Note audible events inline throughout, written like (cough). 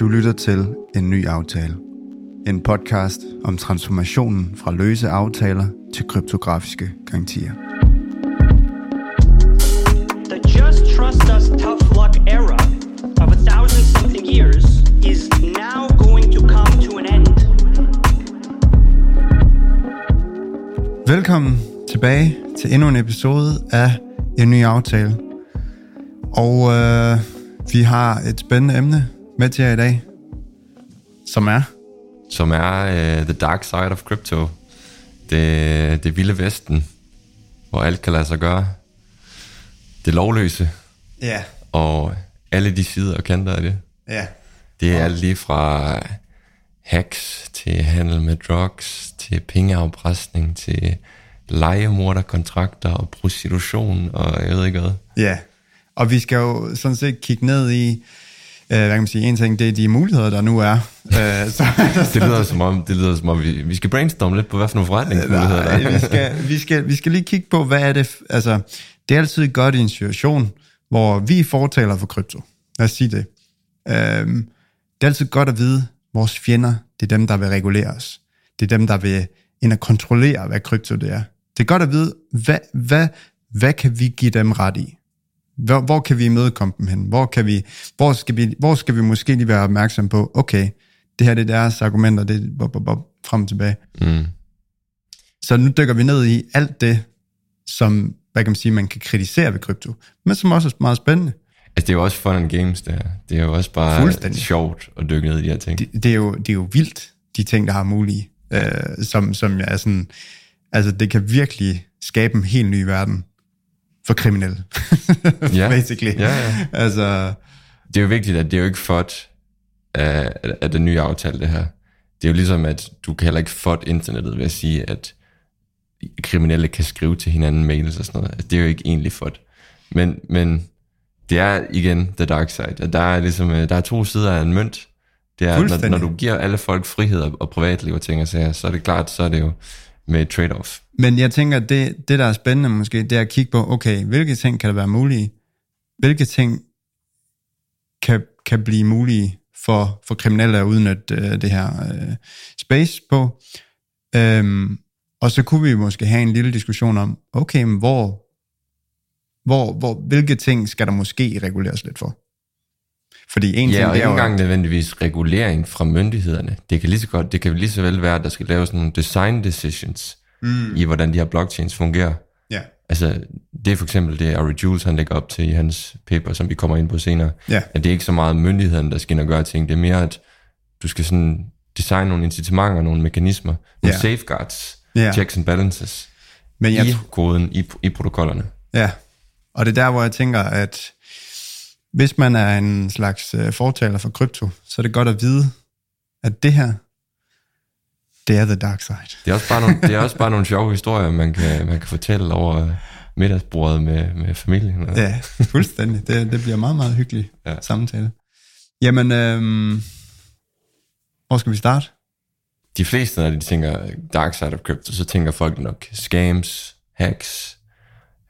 Du lytter til En Ny Aftale. En podcast om transformationen fra løse aftaler til kryptografiske garantier. The just trust us tough luck era of a thousand something years is now going to come to an end. Velkommen tilbage til endnu en episode af En Ny Aftale. Og øh, vi har et spændende emne med til jer i dag, som er... som er uh, The Dark Side of Crypto. Det, det vilde vesten, hvor alt kan lade sig gøre. Det lovløse, Ja, og alle de sider og kanter af det. ja. Det er alt lige fra hacks til handel med drugs, til pengeafpresning, til legemorderkontrakter og prostitution, og jeg ved ikke hvad. Ja, og vi skal jo sådan set kigge ned i, øh, hvad kan man sige, en ting, det er de muligheder, der nu er. Øh, (laughs) så, Det lyder som om, det lyder som om vi, vi skal brainstorme lidt på, hvad for nogle forretningsmuligheder der Nej, vi, er. skal, vi, skal, vi skal lige kigge på, hvad er det, altså, det er altid godt i en situation, hvor vi fortaler for krypto. Lad os sige det. Øhm, det er altid godt at vide, vores fjender, det er dem, der vil regulere os. Det er dem, der vil ind og kontrollere, hvad krypto det er. Det er godt at vide, hvad, hvad, hvad kan vi give dem ret i? Hvor, hvor kan vi imødekomme dem hen? Hvor, kan vi, hvor, skal vi, hvor skal vi måske lige være opmærksom på, okay, det her det er deres argumenter, det er bop, bop, bop, frem og tilbage. Mm. Så nu dykker vi ned i alt det, som hvad kan man sige, man kan kritisere ved krypto, men som også er meget spændende. Altså, det er jo også fun and games, det her. Det er jo også bare sjovt at dykke ned i de her ting. Det, det, er, jo, det er jo vildt, de ting, der har mulige, øh, som, som er sådan, altså det kan virkelig skabe en helt ny verden for kriminelle, (laughs) Ja. basically. Ja, ja. Altså, det er jo vigtigt, at det er jo ikke fot af, af den nye aftale, det her. Det er jo ligesom, at du kan heller ikke fot internettet ved at sige, at kriminelle kan skrive til hinanden mails og sådan noget. Altså, det er jo ikke egentlig fot. Men, men det er igen the dark side. At der er ligesom, øh, der er to sider af en mønt. Det er, når, når du giver alle folk frihed og, og privatliv og ting og sager, så er det klart, så er det jo med et trade-off. men jeg tænker, det, det, der er spændende måske, det er at kigge på, okay, hvilke ting kan der være mulige? Hvilke ting kan, kan blive mulige for, for kriminelle at udnytte øh, det her øh, space på? Øhm, og så kunne vi måske have en lille diskussion om, okay, men hvor, hvor, hvor, hvilke ting skal der måske reguleres lidt for? Fordi en Ja, ting, og det er jo, engang nødvendigvis regulering fra myndighederne. Det kan lige så godt, det kan lige så vel være, at der skal laves nogle design decisions mm. i, hvordan de her blockchains fungerer. ja, Altså, det er for eksempel det, Ari Jules han lægger op til i hans paper, som vi kommer ind på senere. Ja. At det er ikke så meget myndighederne, der skal ind og gøre ting. Det er mere, at du skal sådan designe nogle incitamenter, nogle mekanismer, nogle Ja. safeguards, Ja. checks and balances men jeg, i koden, i, i protokollerne. Ja, og det er der, hvor jeg tænker, at hvis man er en slags øh, fortaler for krypto, så er det godt at vide, at det her, det er the dark side. Det er også bare nogle, det er også bare nogle sjove historier, man kan, man kan fortælle over middagsbordet med, med familien. Ja, fuldstændig. Det, det bliver meget, meget hyggeligt ja. Ja. samtale. Jamen, øhm, hvor skal vi starte? de fleste, når de tænker dark side of crypto, så tænker folk nok scams, hacks,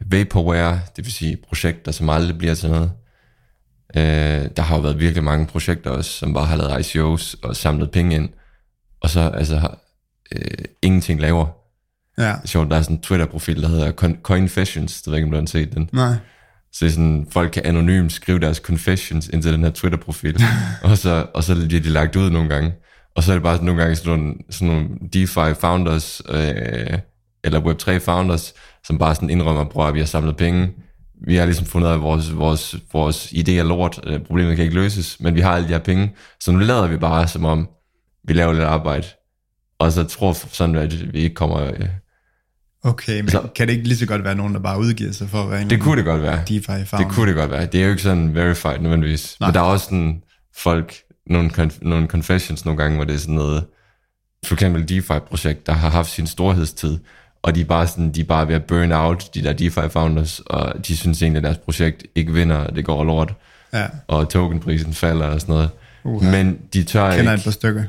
vaporware, det vil sige projekter, som aldrig bliver til noget. Øh, der har jo været virkelig mange projekter også, som bare har lavet ICOs og samlet penge ind, og så altså øh, ingenting laver. Ja, sjovt, der er sådan en Twitter-profil, der hedder Con- Coinfessions, det ved ikke, om du har set den. nej. Så det er sådan, folk kan anonymt skrive deres confessions ind til den her Twitter-profil, (laughs) og, så, og så bliver de lagt ud nogle gange. Og så er det bare sådan, nogle gange sådan nogle, sådan nogle DeFi founders, øh, eller Web3 founders, som bare sådan indrømmer, bror, at vi har samlet penge. Vi har ligesom fundet ud af, at vores, vores, vores idé er lort. Øh, Problemet kan ikke løses, men vi har alle de her penge. Så nu lader vi bare, som om vi laver lidt arbejde. Og så tror sådan, at vi ikke kommer... Øh, Okay, men Så- kan det ikke lige så godt være nogen, der bare udgiver sig for at være en det kunne det godt være. DeFi Det founder? kunne det godt være. Det er jo ikke sådan verified nødvendigvis. Nej. Men der er også sådan folk, nogle, conf- nogle confessions nogle gange, hvor det er sådan noget, for eksempel DeFi-projekt, der har haft sin storhedstid, og de er bare sådan, de er bare ved at burn out, de der DeFi-founders, og de synes egentlig, at deres projekt ikke vinder, og det går lort, Ja, og tokenprisen falder og sådan noget. Uha. Men de tør kender ikke, et par stykker.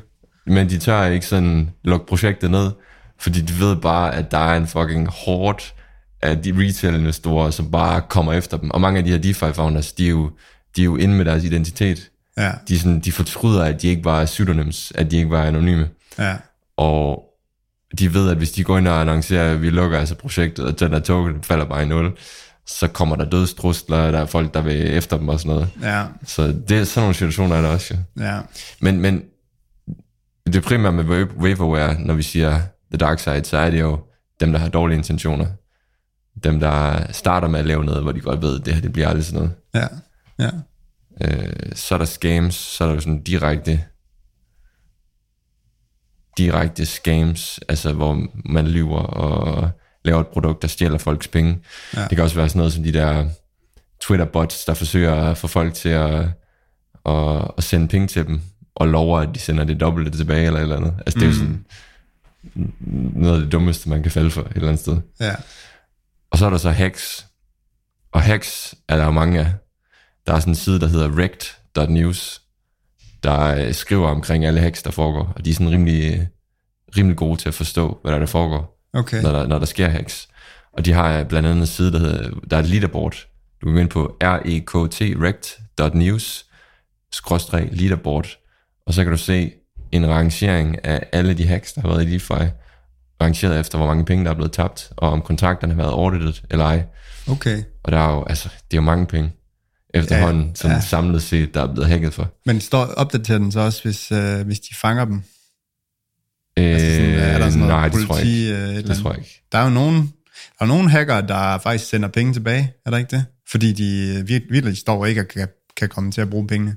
men de tør ikke sådan lukke projektet ned, fordi de ved bare, at der er en fucking hårdt af de retail-investorer, som bare kommer efter dem. Og mange af de her DeFi-founders, de er jo, de er jo inde med deres identitet. Ja, De, sådan, de fortryder, at de ikke var pseudonyms, at de ikke var anonyme. ja, Og de ved, at hvis de går ind og annoncerer, at vi lukker altså projektet, og den der token falder bare i nul, så kommer der dødstrusler, der er folk, der vil efter dem og sådan noget. ja, Så det er sådan nogle situationer er der også, jo. ja, Men, men det primære med wa- Vaporware, når vi siger the dark side, så er det jo dem, der har dårlige intentioner. Dem, der starter med at lave noget, hvor de godt ved, at det her det bliver aldrig sådan noget. ja, ja, Øh, så er der scams, så er der jo sådan direkte direkte scams, altså hvor man lyver og laver et produkt, der stjæler folks penge. Ja. Det kan også være sådan noget som de der Twitter-bots, der forsøger at få folk til at, at, at sende penge til dem, og lover, at de sender det dobbelte tilbage eller et eller andet. Altså det er jo sådan noget af det dummeste, man kan falde for et eller andet sted. ja, Og så er der så hacks. Og hacks er der jo mange af. Der er sådan en side, der hedder rect.news, der øh, skriver omkring alle hacks, der foregår. Og de er sådan rimelig, øh, rimelig gode til at forstå, hvad der, er, der foregår, okay, når der, når der sker hacks. Og de har øh, blandt andet en side, der hedder, der er et leaderboard. Du kan gå ind på rekt, rect.news, skråstreg leaderboard, og så kan du se en rangering af alle de hacks, der har været i DeFi, rangeret efter, hvor mange penge, der er blevet tabt, og om kontrakterne har været audited eller ej. okay. Og der er jo, altså, det er jo mange penge efterhånden, Ja, sådan ja. samlet set, der er blevet hacket for. Men står opdaterer den så også, hvis, øh, hvis de fanger dem? Øh, Altså sådan, er der sådan noget nej, det tror jeg politi, ikke. øh, Det andet? tror jeg ikke. Der er jo nogen, der er nogle hacker, der faktisk sender penge tilbage, er der ikke det? Fordi de øh, vir- virkelig står ikke og kan, kan komme til at bruge pengene,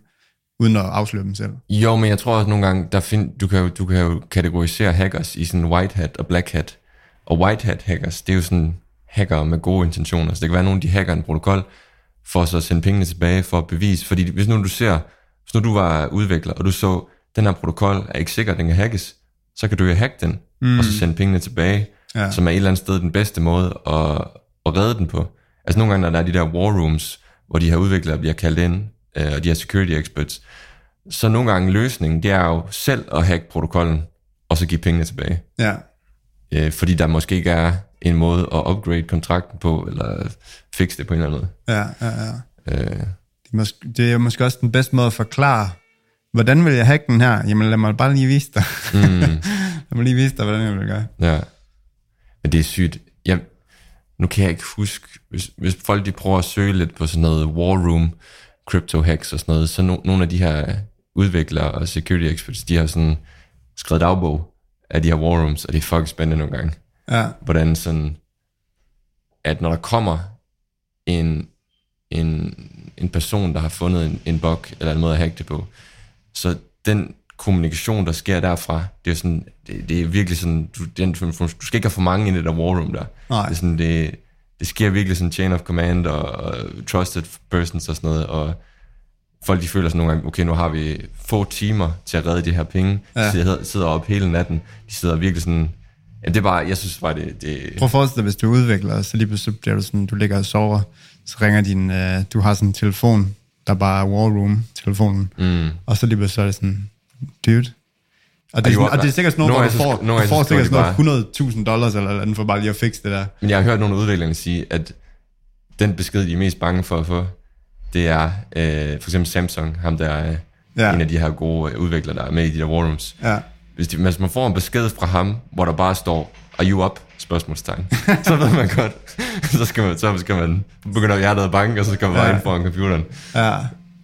uden at afsløre dem selv. Jo, men jeg tror også nogle gange, der find, du, kan jo, du kan jo kategorisere hackers i sådan white hat og black hat. Og white hat hackers, det er jo sådan hacker med gode intentioner. Så det kan være, af de hacker en protokol, for så at sende pengene tilbage for at bevise. Fordi hvis nu du ser, hvis nu du var udvikler, og du så, den her protokol er ikke sikker, den kan hackes, så kan du jo hacke den, mm. og så sende pengene tilbage, ja. som er et eller andet sted den bedste måde at, at redde den på. Altså nogle gange, når der er de der war rooms, hvor de her udviklere bliver kaldt ind, øh, og de her security experts, så nogle gange løsningen, det er jo selv at hacke protokollen, og så give pengene tilbage. Ja, Øh, fordi der måske ikke er en måde at upgrade kontrakten på, eller fikse det på en eller anden måde. ja, ja, ja. Øh, Det er, måske, det er måske også den bedste måde at forklare, hvordan vil jeg hacke den her? Jamen lad mig bare lige vise dig. Mm. (laughs) lad mig lige vise dig, hvordan jeg vil gøre. ja. Men det er sygt. Jeg, nu kan jeg ikke huske, hvis, hvis folk de prøver at søge lidt på sådan noget war room, crypto hacks og sådan noget, så no, nogle af de her udviklere og security experts, de har sådan skrevet dagbog af de her war rooms, og det er fucking spændende nogle gange. Ja, hvordan sådan, at når der kommer en, en, en person, der har fundet en, en bug, eller en måde at hacke det på, så den kommunikation, der sker derfra, det er sådan, det, det er virkelig sådan, du, den, du skal ikke have for mange i det der war room der. Nej. Det, er sådan, det, det sker virkelig sådan chain of command og, og trusted persons og sådan noget, og folk de føler sådan nogle gange, okay, nu har vi få timer til at redde de her penge, Ja. ja. de sidder, sidder op hele natten, de sidder virkelig sådan, ja, det er bare, jeg synes bare, det, det prøv at forestille dig, hvis du er udvikler, så lige pludselig bliver du sådan, du ligger og sover, så ringer din, øh, du har sådan en telefon, der bare er war room telefonen, mm. og så lige pludselig så er det sådan, dude. Og det, er sådan, og det er sikkert sådan noget, hvor du får, nogle du får sikkert sådan noget 100.000 dollars eller andet for bare lige at fikse det der. Men jeg har hørt nogle udviklere sige, at den besked, de er mest bange for at få, det er øh, for eksempel Samsung, ham der er Ja. ja. en af de her gode øh, udviklere, der er med i de der war rooms. Ja. Hvis, de, hvis man får en besked fra ham, hvor der bare står, are you up? Spørgsmålstegn. (laughs) så ved man godt. (laughs) så skal man, så skal man begynde hjertet at banke, og så skal man bare Ja. ind foran computeren. Ja,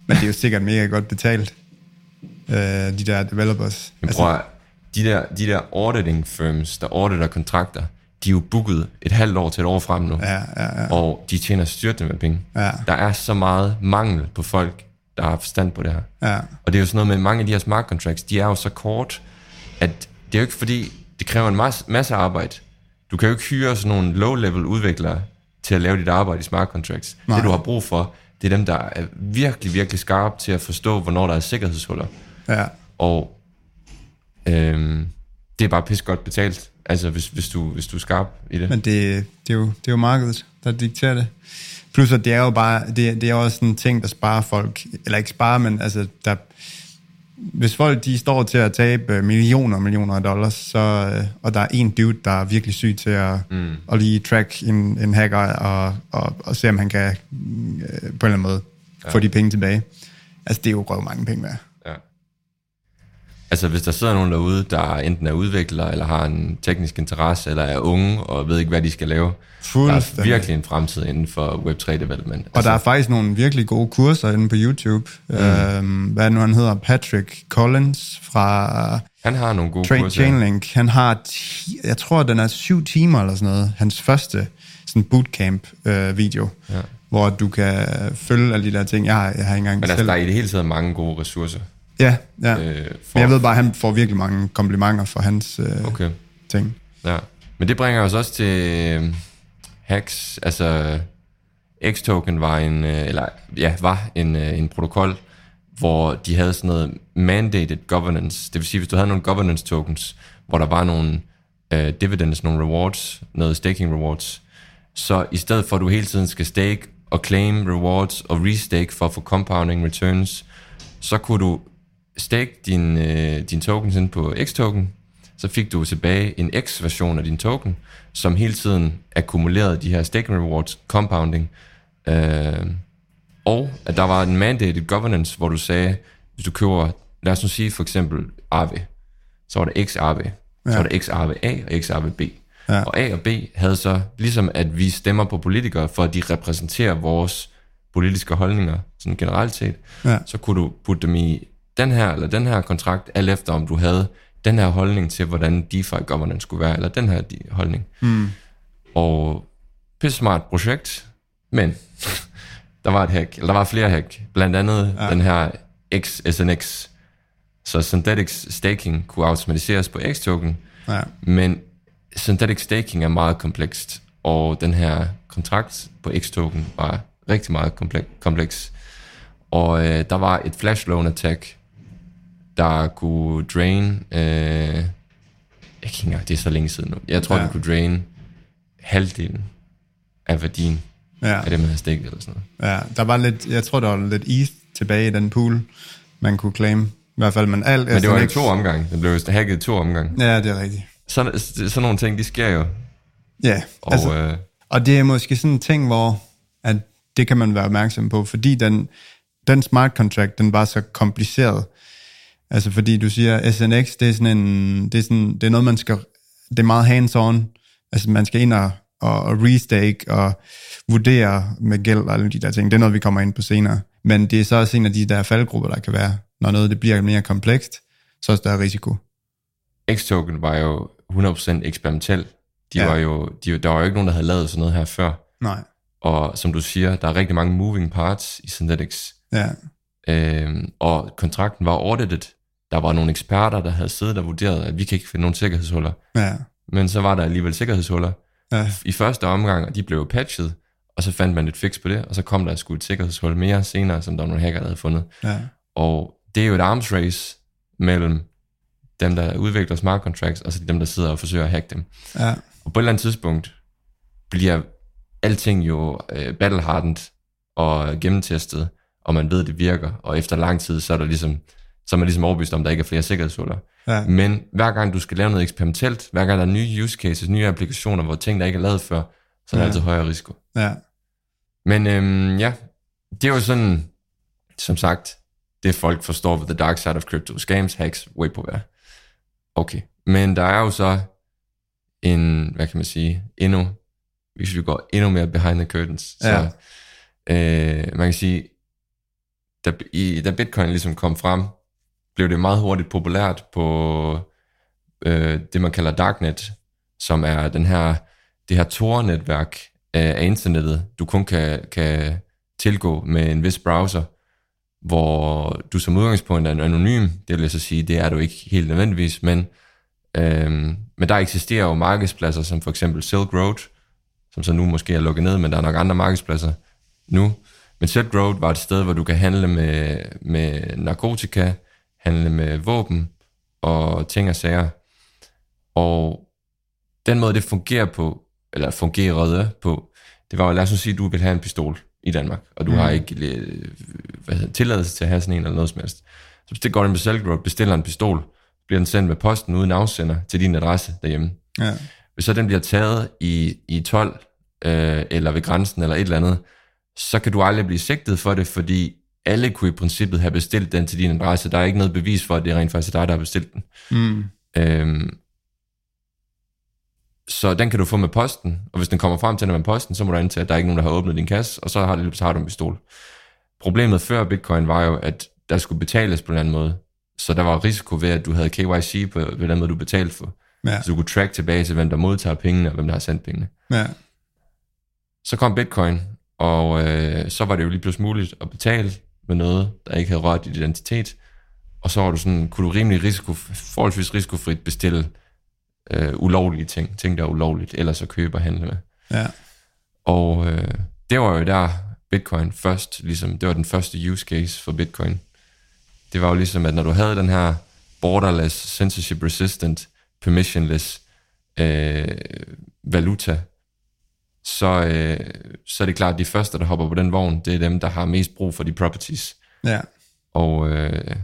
men det er jo sikkert mega godt betalt, øh, de der developers. Men prøv at, de der, de der auditing firms, der auditer kontrakter, de er jo booket et halvt år til et år frem nu. ja, ja, ja. og de tjener styrtende med penge. Ja. Der er så meget mangel på folk, der har forstand på det her. ja. Og det er jo sådan noget med mange af de her smart contracts, de er jo så kort, at det er jo ikke fordi, det kræver en masse, masse arbejde. Du kan jo ikke hyre sådan nogle low-level udviklere til at lave dit arbejde i smart contracts. Nej. Det du har brug for, det er dem, der er virkelig, virkelig skarpe til at forstå, hvornår der er sikkerhedshuller. ja. Og øhm, det er bare pis godt betalt, altså hvis, hvis, du, hvis du er skarp i det. Men det, det, er jo, det er jo markedet, der dikterer det. Plus at det er jo bare, det, det er også en ting, der sparer folk, eller ikke sparer, men altså, der, hvis folk de står til at tabe millioner og millioner af dollars, så, øh, og der er en dude, der er virkelig syg til at, mm. at lige track en, en hacker og, og, og se, om han kan øh, på en eller anden måde ja. få de penge tilbage. Altså, det er jo røv mange penge værd. Altså hvis der sidder nogen derude, der enten er udviklere, eller har en teknisk interesse, eller er unge, og ved ikke, hvad de skal lave, der er virkelig en fremtid inden for Web3 development. Og der er faktisk nogle virkelig gode kurser inde på YouTube. Mm. Øhm, hvad nu han hedder? Patrick Collins fra han har nogle gode Trade kurser. Chainlink. Han har, ti, jeg tror, den er syv timer eller sådan noget. Hans første sådan bootcamp-video, Ja. hvor du kan følge alle de der ting. Jeg har, jeg har ikke engang Men altså, selv... der er i det hele taget mange gode ressourcer. Ja, ja. Øh, for- Men jeg ved bare, at han får virkelig mange komplimenter for hans øh, okay. Okay, ting. ja. Men det bringer os også til øh, hacks. Altså, X-token var en, øh, eller ja, var en, øh, en protokol, hvor de havde sådan noget mandated governance. Det vil sige, hvis du havde nogle governance tokens, hvor der var nogle øh, dividends, nogle rewards, noget staking rewards, så i stedet for at du hele tiden skal stake og claim rewards og restake for at få compounding returns, så kunne du stake din, øh, din tokens ind på X-token, så fik du tilbage en X-version af din token, som hele tiden akkumulerede de her staking rewards, compounding, øh, og at der var en mandated governance, hvor du sagde, hvis du køber, lad os nu sige for eksempel ARV, så var der XARV, så var der XARV A og XARV B. Ja. Og A og B havde så, ligesom at vi stemmer på politikere, for at de repræsenterer vores politiske holdninger, sådan generelt set, Ja. så kunne du putte dem i den her eller den her kontrakt, alt efter om du havde den her holdning til, hvordan DeFi governance skulle være, eller den her holdning. Mm. Og pisse smart projekt, men (laughs) der var et hack, eller der var flere hack, blandt andet ja. den her XSNX, så synthetic staking kunne automatiseres på X-token, Ja. men synthetic staking er meget komplekst, og den her kontrakt på X-token var rigtig meget komplek- kompleks. Og øh, der var et flash loan attack, der kunne drain, øh, jeg kan ikke engang, det er så længe siden nu, jeg tror, Ja. det kunne drain halvdelen af værdien Ja. af det, man havde stikket eller sådan noget. ja, der var lidt, jeg tror, der var lidt is tilbage i den pool, man kunne claim. I hvert fald, men alt... Men det var i SNX to omgange, det blev hacket i to omgange. Ja, det er rigtigt. Så, sådan nogle ting, de sker jo. Ja, Og, altså, øh, Og det er måske sådan en ting, hvor at det kan man være opmærksom på, fordi den, den smart contract, den var så kompliceret. Altså fordi du siger, SNX, det er sådan en, det er, sådan, det er noget, man skal, det er meget hands-on. Altså man skal ind og, og, og restake og vurdere med gæld og alle de der ting. Det er noget, vi kommer ind på senere. Men det er så også en af de der faldgrupper, der kan være, når noget det bliver mere komplekst, så er der risiko. X-Token var jo 100% eksperimentel. De ja. var jo, de, der var jo ikke nogen, der havde lavet sådan noget her før. Nej. Og som du siger, der er rigtig mange moving parts i Synthetics. Ja, Øhm, og kontrakten var audited. Der var nogle eksperter, der havde siddet og vurderet, at vi kan ikke finde nogen sikkerhedshuller. ja, Men så var der alligevel sikkerhedshuller. ja, I første omgang, og de blev patchet, og så fandt man et fix på det, og så kom der sgu et sikkerhedshul mere senere, som der var nogle hacker, der havde fundet. ja, Og det er jo et arms race mellem dem, der udvikler smart contracts, og så dem, der sidder og forsøger at hacke dem. ja, Og på et eller andet tidspunkt bliver alting jo øh, battlehardened og gennemtestet, og man ved, det virker, og efter lang tid, så er, der ligesom, så er man ligesom overbevist om, at der ikke er flere sikkerhedshuller. ja, Men hver gang du skal lave noget eksperimentelt, hver gang der er nye use cases, nye applikationer, hvor ting, der ikke er lavet før, så er der Ja. altid højere risiko. ja, Men øhm, ja, det er jo sådan, som sagt, det folk forstår ved the dark side of crypto. Scams, hacks, way på hver. Okay, men der er jo så en, hvad kan man sige, endnu, hvis vi går endnu mere behind the curtains, så Ja. øh, man kan sige, da, i, da bitcoin ligesom kom frem, blev det meget hurtigt populært på øh, det, man kalder darknet, som er den her, det her Tor-netværk af, af internettet, du kun kan, kan tilgå med en vis browser, hvor du som udgangspunkt er anonym, det vil jeg så sige, det er du ikke helt nødvendigvis, men, øh, men der eksisterer jo markedspladser, som for eksempel Silk Road, som så nu måske er lukket ned, men der er nok andre markedspladser nu. Men Silk Road var et sted, hvor du kan handle med, med narkotika, handle med våben og ting og sager. Og den måde, det fungerer på, eller fungerede på, det var jo, lad os sige, at du vil have en pistol i Danmark, og du mm. har ikke øh, hvad hedder, tilladelse til at have sådan en eller noget som helst. Så hvis det går ind på Silk Road, bestiller en pistol, bliver den sendt med posten uden afsender til din adresse derhjemme. ja, Hvis så den bliver taget i, i 12, øh, eller ved grænsen, eller et eller andet, så kan du aldrig blive sigtet for det, fordi alle kunne i princippet have bestilt den til din adresse. Der er ikke noget bevis for, at det er rent faktisk dig, der har bestilt den. Mm. Øhm, så den kan du få med posten, og hvis den kommer frem til dig med posten, så må du antage, at der er ikke nogen, der har åbnet din kasse, og så har, du- så har du en pistol. Problemet før Bitcoin var jo, at der skulle betales på en anden måde. Så der var risiko ved, at du havde KYC på på den måde, du betalte for. Ja, Så du kunne track tilbage til, hvem der modtager pengene, og hvem der har sendt pengene. ja, Så kom Bitcoin, og øh, så var det jo lige pludselig muligt at betale med noget, der ikke havde rørt dit identitet. Og så var du sådan, kunne du rimelig risiko, forholdsvis risikofrit bestille øh, ulovlige ting, ting der er ulovligt, eller så købe og handle med. ja, Og øh, det var jo der Bitcoin først, ligesom, det var den første use case for Bitcoin. Det var jo ligesom, at når du havde den her borderless, censorship resistant, permissionless øh, valuta, så, øh, så er det klart, at de første, der hopper på den vogn, det er dem, der har mest brug for de properties. ja, Og øh,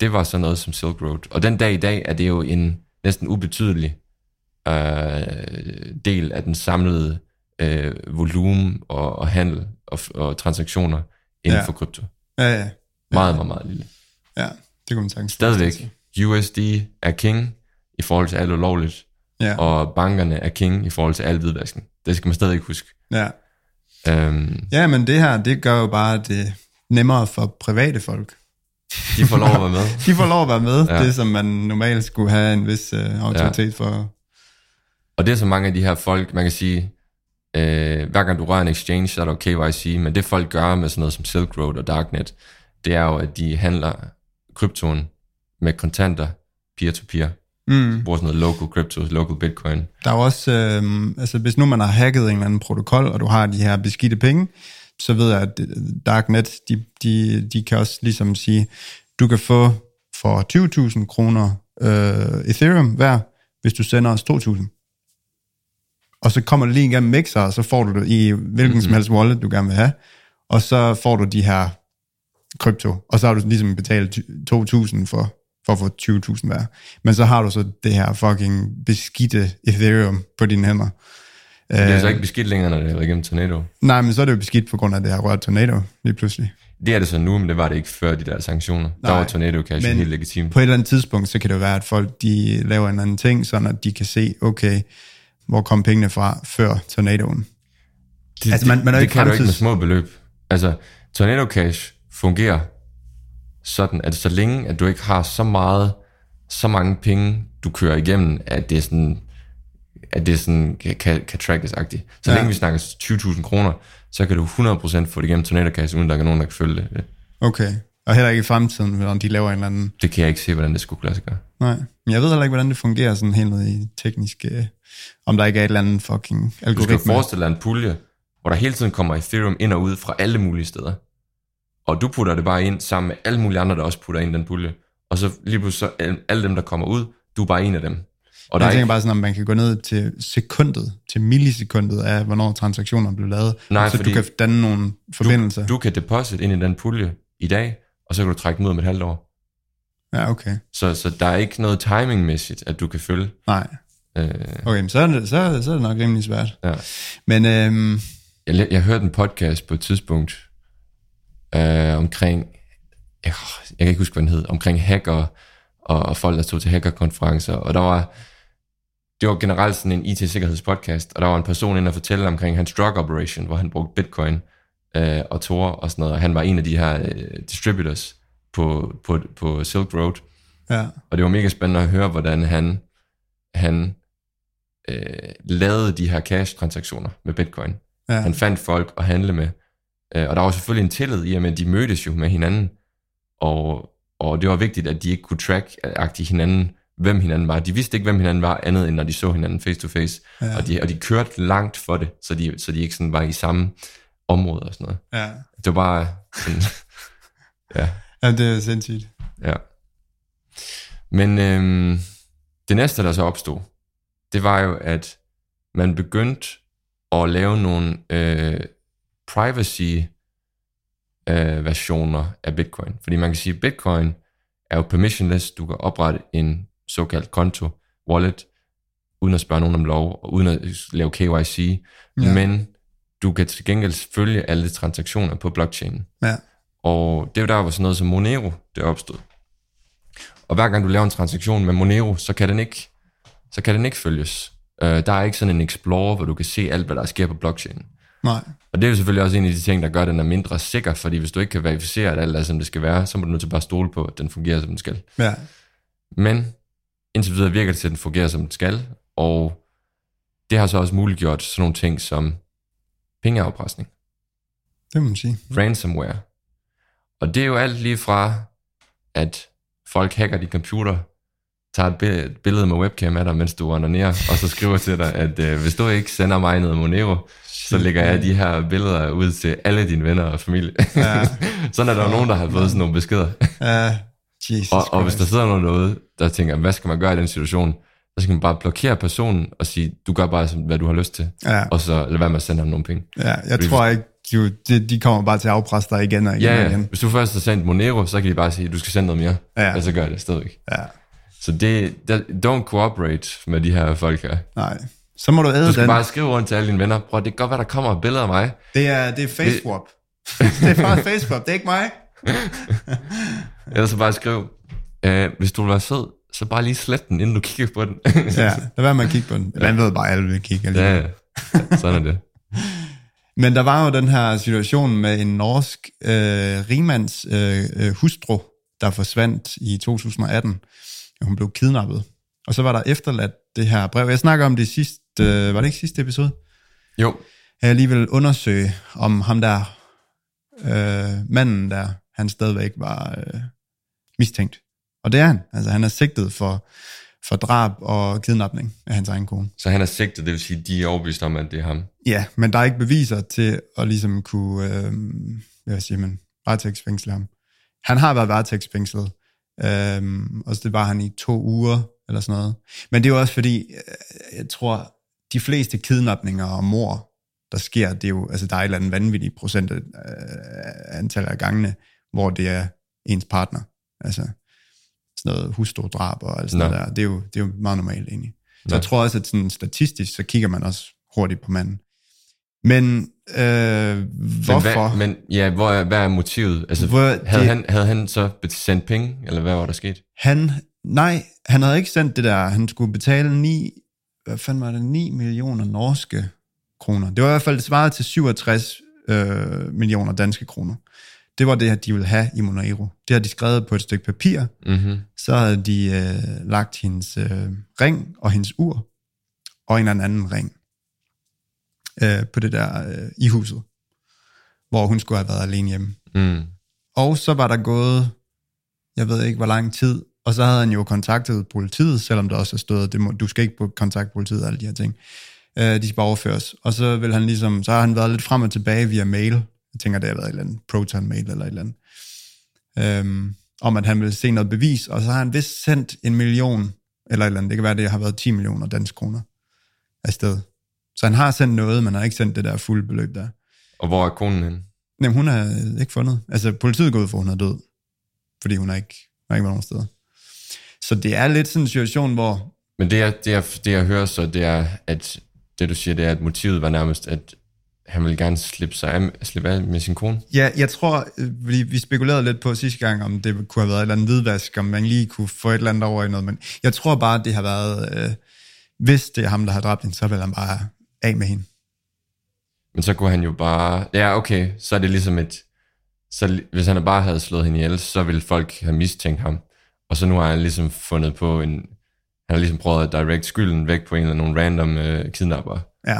det var sådan noget som Silk Road. Og den dag i dag er det jo en næsten ubetydelig øh, del af den samlede øh, volumen og, og handel og, og transaktioner inden Ja. for krypto. ja, ja, Meget, meget, meget lille. ja, det kunne man sagtens Stadigvæk. USD er king i forhold til alt ulovligt, Ja, og bankerne er king i forhold til al hvidvasken. Det skal man stadig huske. ja. Øhm, ja, men det her, det gør jo bare det nemmere for private folk. de får lov at være med. (laughs) De får lov at være med, Ja. det som man normalt skulle have en vis øh, autoritet ja. for. Og det er så mange af de her folk, man kan sige, øh, hver gang du rører en exchange, så er der jo KYC, men det folk gør med sådan noget som Silk Road og Darknet, det er jo, at de handler kryptoen med kontanter peer-to-peer. Mm. Bruger sådan noget local crypto, local bitcoin. Der er jo også, øh, altså hvis nu man har hacket en eller anden protokol, og du har de her beskidte penge, så ved jeg, at øh, Darknet, de, de, de kan også ligesom sige, du kan få for 20.000 kroner øh, Ethereum hver, hvis du sender os 2.000. Og så kommer det lige igennem mixer, og så får du det i hvilken Mhm. mm-hmm. som helst wallet, du gerne vil have. Og så får du de her krypto, og så har du ligesom betalt 2.000 for, for at få 20.000 hver. Men så har du så det her fucking beskidte Ethereum på dine hænder. Det er Øh, så ikke beskidt længere, når det er igennem Tornado. Nej, men så er det jo beskidt på grund af det her rørt tornado lige pludselig. Det er det så nu, men det var det ikke før de der sanktioner. Nej, der var Tornado Cash helt legitimt. På et eller andet tidspunkt, så kan det jo være, at folk de laver en anden ting, sådan at de kan se, okay, hvor kom pengene fra før tornadoen. Det, altså, man- man er det ikke kan du ikke med fremtids- små beløb. Altså, Tornado Cash fungerer sådan, at så længe, at du ikke har så meget, så mange penge, du kører igennem, at det er sådan, at det er sådan, kan, kan, trackes-agtigt. Så Ja. længe vi snakker 20.000 kroner, så kan du 100% få det igennem Tornado Cash, uden der er nogen, der kan følge det. Okay. Og heller ikke i fremtiden, når de laver en eller anden... Det kan jeg ikke se, hvordan det skulle kunne lade sig gøre. Nej. Men jeg ved heller ikke, hvordan det fungerer sådan helt ned i teknisk... Øh, om der ikke er et eller andet fucking Du skal algoritme. forestille dig en pulje, hvor der hele tiden kommer Ethereum ind og ud fra alle mulige steder. Og du putter det bare ind sammen med alle mulige andre, der også putter ind i den pulje. Og så lige pludselig så alle- dem, der kommer ud, du er bare en af dem. Og der jeg er tænker ikke, bare sådan, om man kan gå ned til sekundet, til millisekundet af, hvornår transaktioner blev lavet, Nej, så du kan danne nogle forbindelser. du kan deposit ind i den pulje i dag, og så kan du trække den ud om et halvt år. Ja, okay. Så, så der er ikke noget timingmæssigt, at du kan følge. Nej. Øh, Okay, men så er det, så, så er det nok rimelig svært. ja. Men øhm, jeg, jeg hørte en podcast på et tidspunkt øh, omkring, jeg, jeg kan ikke huske, hvad den hed, omkring hacker og, og folk, der stod til hackerkonferencer, og der var, det var generelt sådan en IT-sikkerhedspodcast, og der var en person inde og fortælle omkring hans drug operation, hvor han brugte bitcoin øh, og Tor og sådan noget, og han var en af de her øh, distributors på, på, på Silk Road, ja, og det var mega spændende at høre, hvordan han, han øh, lavede de her cash-transaktioner med bitcoin. ja, Han fandt folk at handle med. Øh, Og der var selvfølgelig en tillid i, at de mødtes jo med hinanden. Og, og det var vigtigt, at de ikke kunne track hinanden, hvem hinanden var. De vidste ikke, hvem hinanden var, andet end når de så hinanden face to face. Ja. Og, de, og de kørte langt for det, så de, så de ikke sådan var i samme område og sådan noget. ja. Det var bare sådan, (laughs) ja, ja, det er sindssygt. ja. Men øhm, det næste, der så opstod, det var jo, at man begyndte at lave nogle øh, privacy øh, versioner af Bitcoin. Fordi man kan sige, at Bitcoin er jo permissionless. Du kan oprette en såkaldt konto, wallet, uden at spørge nogen om lov, og uden at lave KYC. Ja. Men du kan til gengæld følge alle transaktioner på blockchainen. Ja, Og det er jo der, hvor sådan noget som Monero, det opstod. Og hver gang du laver en transaktion med Monero, så kan den ikke, så kan den ikke følges. Uh, der er ikke sådan en explorer, hvor du kan se alt, hvad der sker på blockchainen. Nej. Og det er jo selvfølgelig også en af de ting, der gør, at den er mindre sikker, fordi hvis du ikke kan verificere, at alt er, som det skal være, så må du nødt til bare at stole på, at den fungerer, som den skal. Ja. Men indtil videre virker det til, at den fungerer, som den skal, og det har så også muliggjort sådan nogle ting som pengeafpresning, Det må man sige. ransomware. Og det er jo alt lige fra, at folk hacker dit computer, tager et bi- et billede med webcam af dig, mens du ned, og så skriver til dig, at øh, hvis du ikke sender mig noget Monero, så lægger jeg de her billeder ud til alle dine venner og familie. Ja. (laughs) sådan er der jo nogen, der har fået sådan nogle beskeder. Ja, Jesus Og, og hvis der sidder nogen derude, der tænker, hvad skal man gøre i den situation, så skal man bare blokere personen og sige, du gør bare, som- hvad du har lyst til. Ja. Og så lad være med at sende ham nogle penge. Ja, jeg Fordi tror ikke, de, de, de kommer bare til at afpresse dig igen og igen Ja, og igen. Hvis du først har sendt Monero, så kan de bare sige, du skal sende noget mere. Ja. Og så gør det stadigvæk. Ja, Så det, der, don't cooperate med de her folk her. nej. Så må du æde Du skal den. bare skrive rundt til alle dine venner, prøv, det kan godt være, der kommer billeder af mig. Det er, det er face swap. det er bare face swap, det er ikke mig. (laughs) Ellers så bare skriv, øh, hvis du vil være sød, så bare lige slet den, inden du kigger på den. Ja, lad være med at kigge på den. Man ved bare, at alle vil kigge. alligevel. ja, ja. Sådan er det. (laughs) Men der var jo den her situation med en norsk øh, rimands øh, øh, hustru, der forsvandt i 2018. Hun blev kidnappet. Og så var der efterladt det her brev. Jeg snakker om det sidste, øh, var det ikke sidste episode? Jo, Jeg alligevel undersøge, om ham der, øh, manden der, han stadigvæk var øh, mistænkt. Og det er han. Altså han er sigtet for, for drab og kidnapning af hans egen kone. så han er sigtet, det vil sige, de er overbevist om, at det er ham. Ja, men der er ikke beviser til at ligesom kunne, øh, hvad siger man, varetægtsfængsle ham. Han har været varetægtsfængslet, øh, og så det var han i to uger, eller sådan noget. Men det er jo også fordi, øh, jeg tror, de fleste kidnapninger og mor, der sker, det er jo, altså der er et eller andet vanvittigt procent øh, antal af gangene, hvor det er ens partner. Altså sådan noget hustru-drab og alt sådan noget der. Det er, jo, det er jo meget normalt egentlig. Så Nå. jeg tror også, at sådan statistisk, så kigger man også hurtigt på manden. Men øh, hvorfor? Men, hvad, men ja, hvor er, hvad er motivet? Altså, Hvor- havde, det- han, havde han så sendt penge, eller hvad var der sket? Han, nej, han havde ikke sendt det der. Han skulle betale 9, hvad fanden var det, 9 millioner norske kroner. Det var i hvert fald det svarede til 67 øh, millioner danske kroner. Det var det, de ville have i Monero. Det har de skrevet på et stykke papir. Mm-hmm. Så havde de øh, lagt hendes øh, ring og hendes ur og en eller anden ring øh, på det der øh, i huset, hvor hun skulle have været alene hjemme. Mm. Og så var der gået, jeg ved ikke hvor lang tid, og så havde han jo kontaktet politiet, selvom der også er stået, det må, du skal ikke kontakte politiet og alle de her ting. Øh, de skal bare overføres. Og så vil han ligesom, så har han været lidt frem og tilbage via mail. Jeg tænker, det har været et eller andet Proton-mail eller et eller andet. Øhm, om at han vil se noget bevis, og så har han vist sendt en million, eller et eller andet, det kan være, det har været 10 millioner danske kroner afsted. Så han har sendt noget, men har ikke sendt det der fulde beløb der. Og hvor er konen henne? Nej, hun er ikke fundet. Altså, politiet går ud for, hun er død. Fordi hun har ikke, hun har ikke været nogen steder. Så det er lidt sådan en situation, hvor... Men det jeg, det, jeg, det jeg hører så, det er, at det du siger, det er, at motivet var nærmest, at han ville gerne slippe, sig af, slippe af med sin kone. Ja, jeg tror, vi, vi spekulerede lidt på sidste gang, om det kunne have været et eller andet hvidvask, om man lige kunne få et eller andet over i noget, men jeg tror bare, at det har været... Øh, hvis det er ham, der har dræbt hende, så vil han bare af med hende. Men så kunne han jo bare... Ja, okay, så er det ligesom et... Så hvis han bare havde slået hende ihjel, så ville folk have mistænkt ham. Og så nu har han ligesom fundet på en... Han har ligesom prøvet at direct skylden væk på en eller anden random øh, kidnapper. Ja.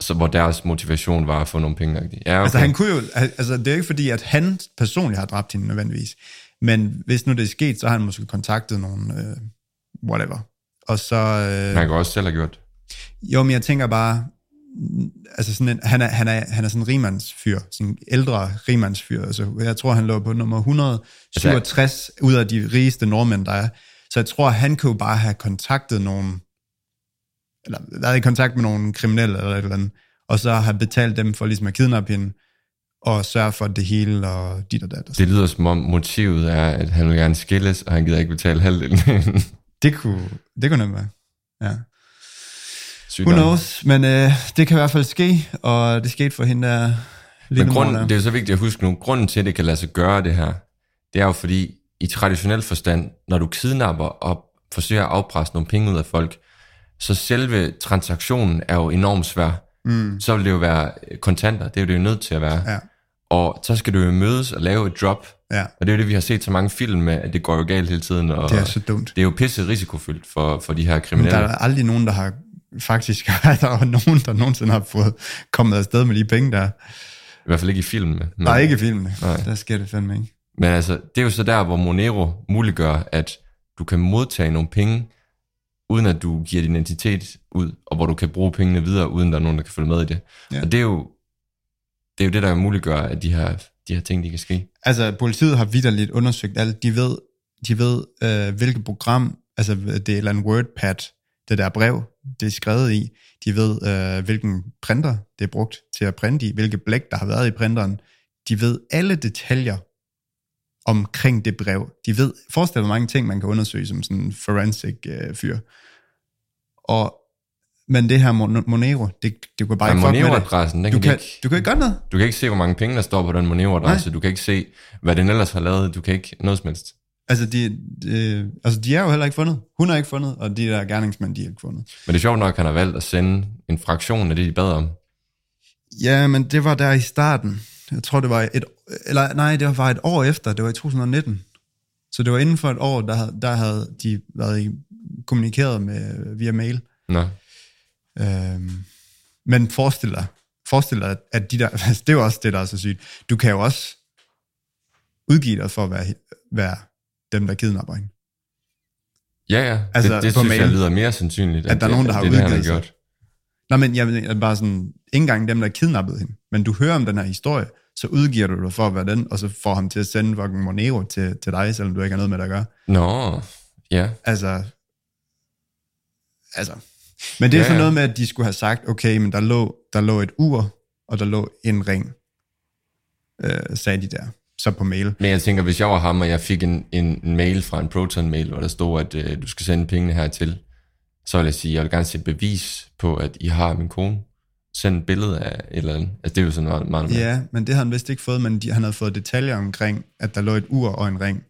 Så hvor deres motivation var at få nogle penge. Ja, okay. Altså, han kunne jo, altså, det er ikke fordi, at han personligt har dræbt hende nødvendigvis. Men hvis nu det er sket, så har han måske kontaktet nogen, øh, whatever. Og så... Øh, han kan også selv have gjort. Jo, men jeg tænker bare, altså sådan en, han, er, han, er, han er sådan en rimandsfyr, sådan en ældre rimandsfyr. Altså, jeg tror, han lå på nummer 167 altså, ud af de rigeste nordmænd, der er. Så jeg tror, han kunne bare have kontaktet nogen, eller været i kontakt med nogle kriminelle eller et eller andet, og så have betalt dem for ligesom at kidnappe hende, og sørge for det hele, og dit og dat. Det lyder som om motivet er, at han vil gerne skilles, og han gider ikke betale halvdelen. Det kunne, det kunne nemt være. Ja. Sygt Who knows? Men øh, det kan i hvert fald ske, og det skete for hende der, Men grunden, det er jo så vigtigt at huske nu, grunden til, at det kan lade sig gøre det her, det er jo fordi, i traditionel forstand, når du kidnapper og forsøger at afpresse nogle penge ud af folk, så selve transaktionen er jo enormt svær. Mm. Så vil det jo være øh, kontanter, det er jo det jo nødt til at være. Ja. Og så skal du jo mødes og lave et drop, Ja, og det er jo det, vi har set så mange film med, at det går jo galt hele tiden, og det er så dumt. det er jo pisse risikofyldt for, for de her Men kriminelle. der er aldrig nogen, der har faktisk, (laughs) der er nogen, der nogensinde har fået kommet afsted med de penge der. I hvert fald ikke i filmene. Men, Nej, ikke i filmene. Nej. Der sker det fandme ikke. Men altså, det er jo så der, hvor Monero muliggør, at du kan modtage nogle penge, uden at du giver din identitet ud, og hvor du kan bruge pengene videre, uden der er nogen, der kan følge med i det. Ja. Og det er jo det, er jo det der muliggør, at de her, de her ting, de kan ske. Altså, politiet har vidderligt undersøgt alt. De ved, de ved øh, hvilket program, altså det er et eller andet WordPad, det der brev, det er skrevet i. De ved, øh, hvilken printer det er brugt til at printe i, hvilket blæk, der har været i printeren. De ved alle detaljer omkring det brev. De ved, forestil dig hvor mange ting, man kan undersøge som sådan en forensic øh, fyr. Og, men det her Mon- Monero, det, det kunne bare Men ikke fuck med. Monero-adressen, den Du kan, kan, ikke, du kan ikke gøre noget. du kan ikke se, hvor mange penge, der står på den Monero-adresse. Du kan ikke se, hvad den ellers har lavet. Du kan ikke noget som helst. Altså de, de, altså, de er jo heller ikke fundet. Hun er ikke fundet, og de der gerningsmænd, de er ikke fundet. Men det er sjovt nok, at han har valgt at sende en fraktion af det, de bad om. Ja, men det var der i starten. Jeg tror, det var et... Eller nej, det var et år efter. Det var i 2019. Så det var inden for et år, der havde, der havde de været i, kommunikeret med via mail. Nå. Øhm, men forestil dig, forestil dig, at de der... (laughs) Altså, det er jo også det, der er så sygt. Du kan jo også udgive dig for at være, være dem, der kidnapper hende. Ja, ja. Altså, det, det på synes mail. jeg lyder mere sandsynligt. At der er det- nogen, der har det, det, udgivet sig. gjort. Nej, men jeg ved bare sådan, ikke engang dem, der kidnappede hende, men du hører om den her historie, så udgiver du dig for at være den, og så får ham til at sende fucking Monero til, til dig, selvom du ikke har noget med det at gøre. Nå, ja. Altså, altså. Men det er Ja, sådan noget med, at de skulle have sagt, okay, men der lå, der lå et ur, og der lå en ring, øh, sagde de der, så på mail. Men jeg tænker, hvis jeg var ham, og jeg fik en, en, en mail fra en Proton-mail, hvor der stod, at øh, du skal sende pengene hertil, så vil jeg sige, jeg vil gerne se bevis på, at I har min kone. Send et billede af et eller andet. Altså, det er jo sådan meget, meget Ja, men det havde han vist ikke fået, men de, han havde fået detaljer omkring, at der lå et ur og en ring.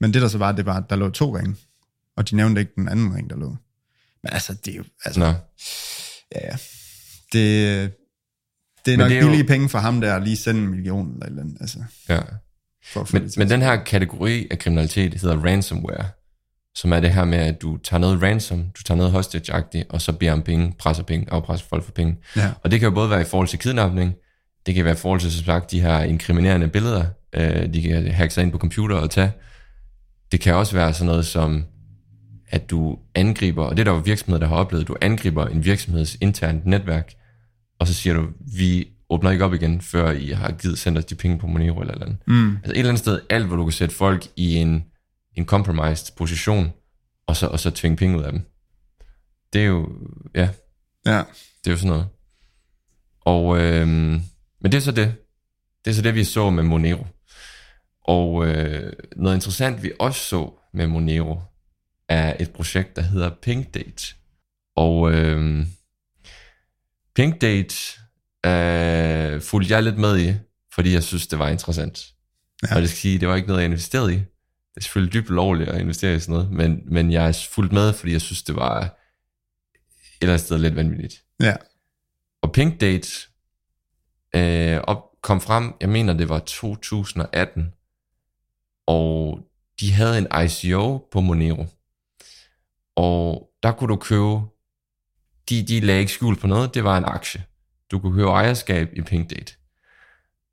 Men det der så var, det var, at der lå to ringe, og de nævnte ikke den anden ring, der lå. Men altså, det er jo, altså, Nå. ja, ja. Det, det er Men nok det er jo- billige penge for ham der, at lige sende en million eller et eller andet, altså, Ja. Men, men den her kategori af kriminalitet hedder ransomware, som er det her med, at du tager noget ransom, du tager noget hostage og så beder om penge, presser penge, afpresser folk for penge. Ja. Og det kan jo både være i forhold til kidnapning, det kan være i forhold til, som sagt, de her inkriminerende billeder, øh, de kan hacke sig ind på computer og tage. Det kan også være sådan noget som, at du angriber, og det er der jo virksomheder, der har oplevet, du angriber en virksomheds internt netværk, og så siger du, vi åbner ikke op igen, før I har givet sendt os de penge på Monero eller et eller andet. Mm. Altså et eller andet sted, alt hvor du kan sætte folk i en, en compromised position, og så, og så tvinge penge ud af dem. Det er jo, ja, Ja, det er jo sådan noget. Og, øhm, men det er så det. Det er så det, vi så med Monero. Og øh, noget interessant, vi også så med Monero, er et projekt, der hedder Pink Date. Og øh, Pink Date øh, fulgte jeg lidt med i, fordi jeg synes, det var interessant. Ja. Og det skal sige, det var ikke noget, jeg investerede i. Det er selvfølgelig dybt lovligt at investere i sådan noget, men, men jeg er fulgt med, fordi jeg synes, det var et eller andet sted lidt vanvittigt. ja, Og Pink Date øh, op, kom frem, jeg mener det var 2018, og de havde en ICO på Monero. Og der kunne du købe, de, de lagde ikke skjul på noget, det var en aktie. Du kunne købe ejerskab i Pink Date.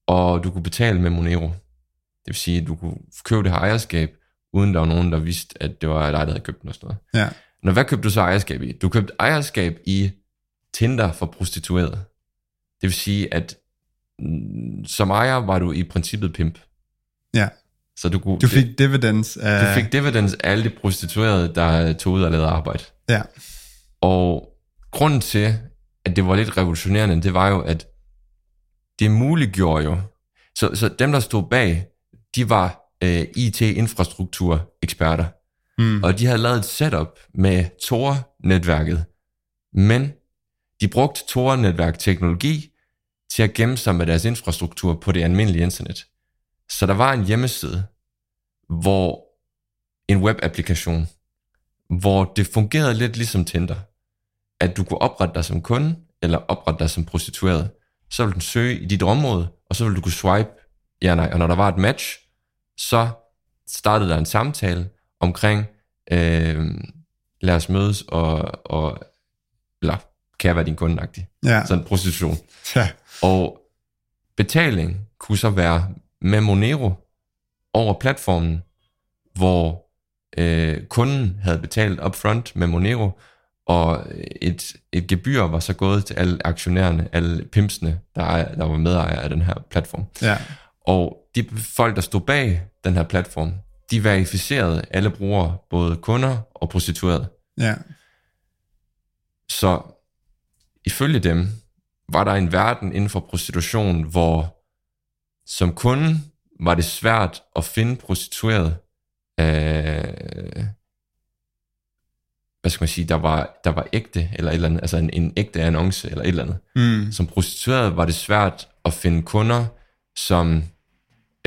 Og du kunne betale med Monero. Det vil sige, at du kunne købe det her ejerskab, uden der var nogen, der vidste, at det var dig, der havde købt den og sådan noget. ja, Nå, hvad købte du så ejerskab i? Du købte ejerskab i Tinder for prostituerede. Det vil sige, at mm, som ejer var du i princippet pimp. ja. Så du, kunne, Du fik dividends af... du fik dividends af alle de prostituerede, der tog ud og lavede arbejde. Ja, Og grunden til, at det var lidt revolutionerende, det var jo, at det muliggjorde jo. Så, så dem, der stod bag, de var øh, IT-infrastruktur-eksperter. mm. Og de havde lavet et setup med Tor-netværket. Men de brugte Tor-netværk-teknologi til at gemme sig med deres infrastruktur på det almindelige internet. Så der var en hjemmeside, hvor en webapplikation, hvor det fungerede lidt ligesom Tinder. At du kunne oprette dig som kunde, eller oprette dig som prostitueret. Så ville den søge i dit område, og så ville du kunne swipe ja nej. Og når der var et match, så startede der en samtale omkring, øh, lad os mødes, og, og eller kan jeg være din kunde. Ja. Sådan prostitution. Ja. Og betaling kunne så være med Monero over platformen, hvor øh, kunden havde betalt upfront med Monero, og et, et gebyr var så gået til alle aktionærerne, alle pimpsene, der, der var medejere af den her platform. Ja. Og de folk, der stod bag den her platform, de verificerede alle brugere, både kunder og prostituerede. Ja. Så ifølge dem var der en verden inden for prostitution, hvor som kunde var det svært at finde prostitueret. Øh, hvad skal man sige, der var, der var ægte, eller et eller andet, altså en, en ægte annonce, eller et eller andet. Mm. Som prostitueret var det svært at finde kunder, som...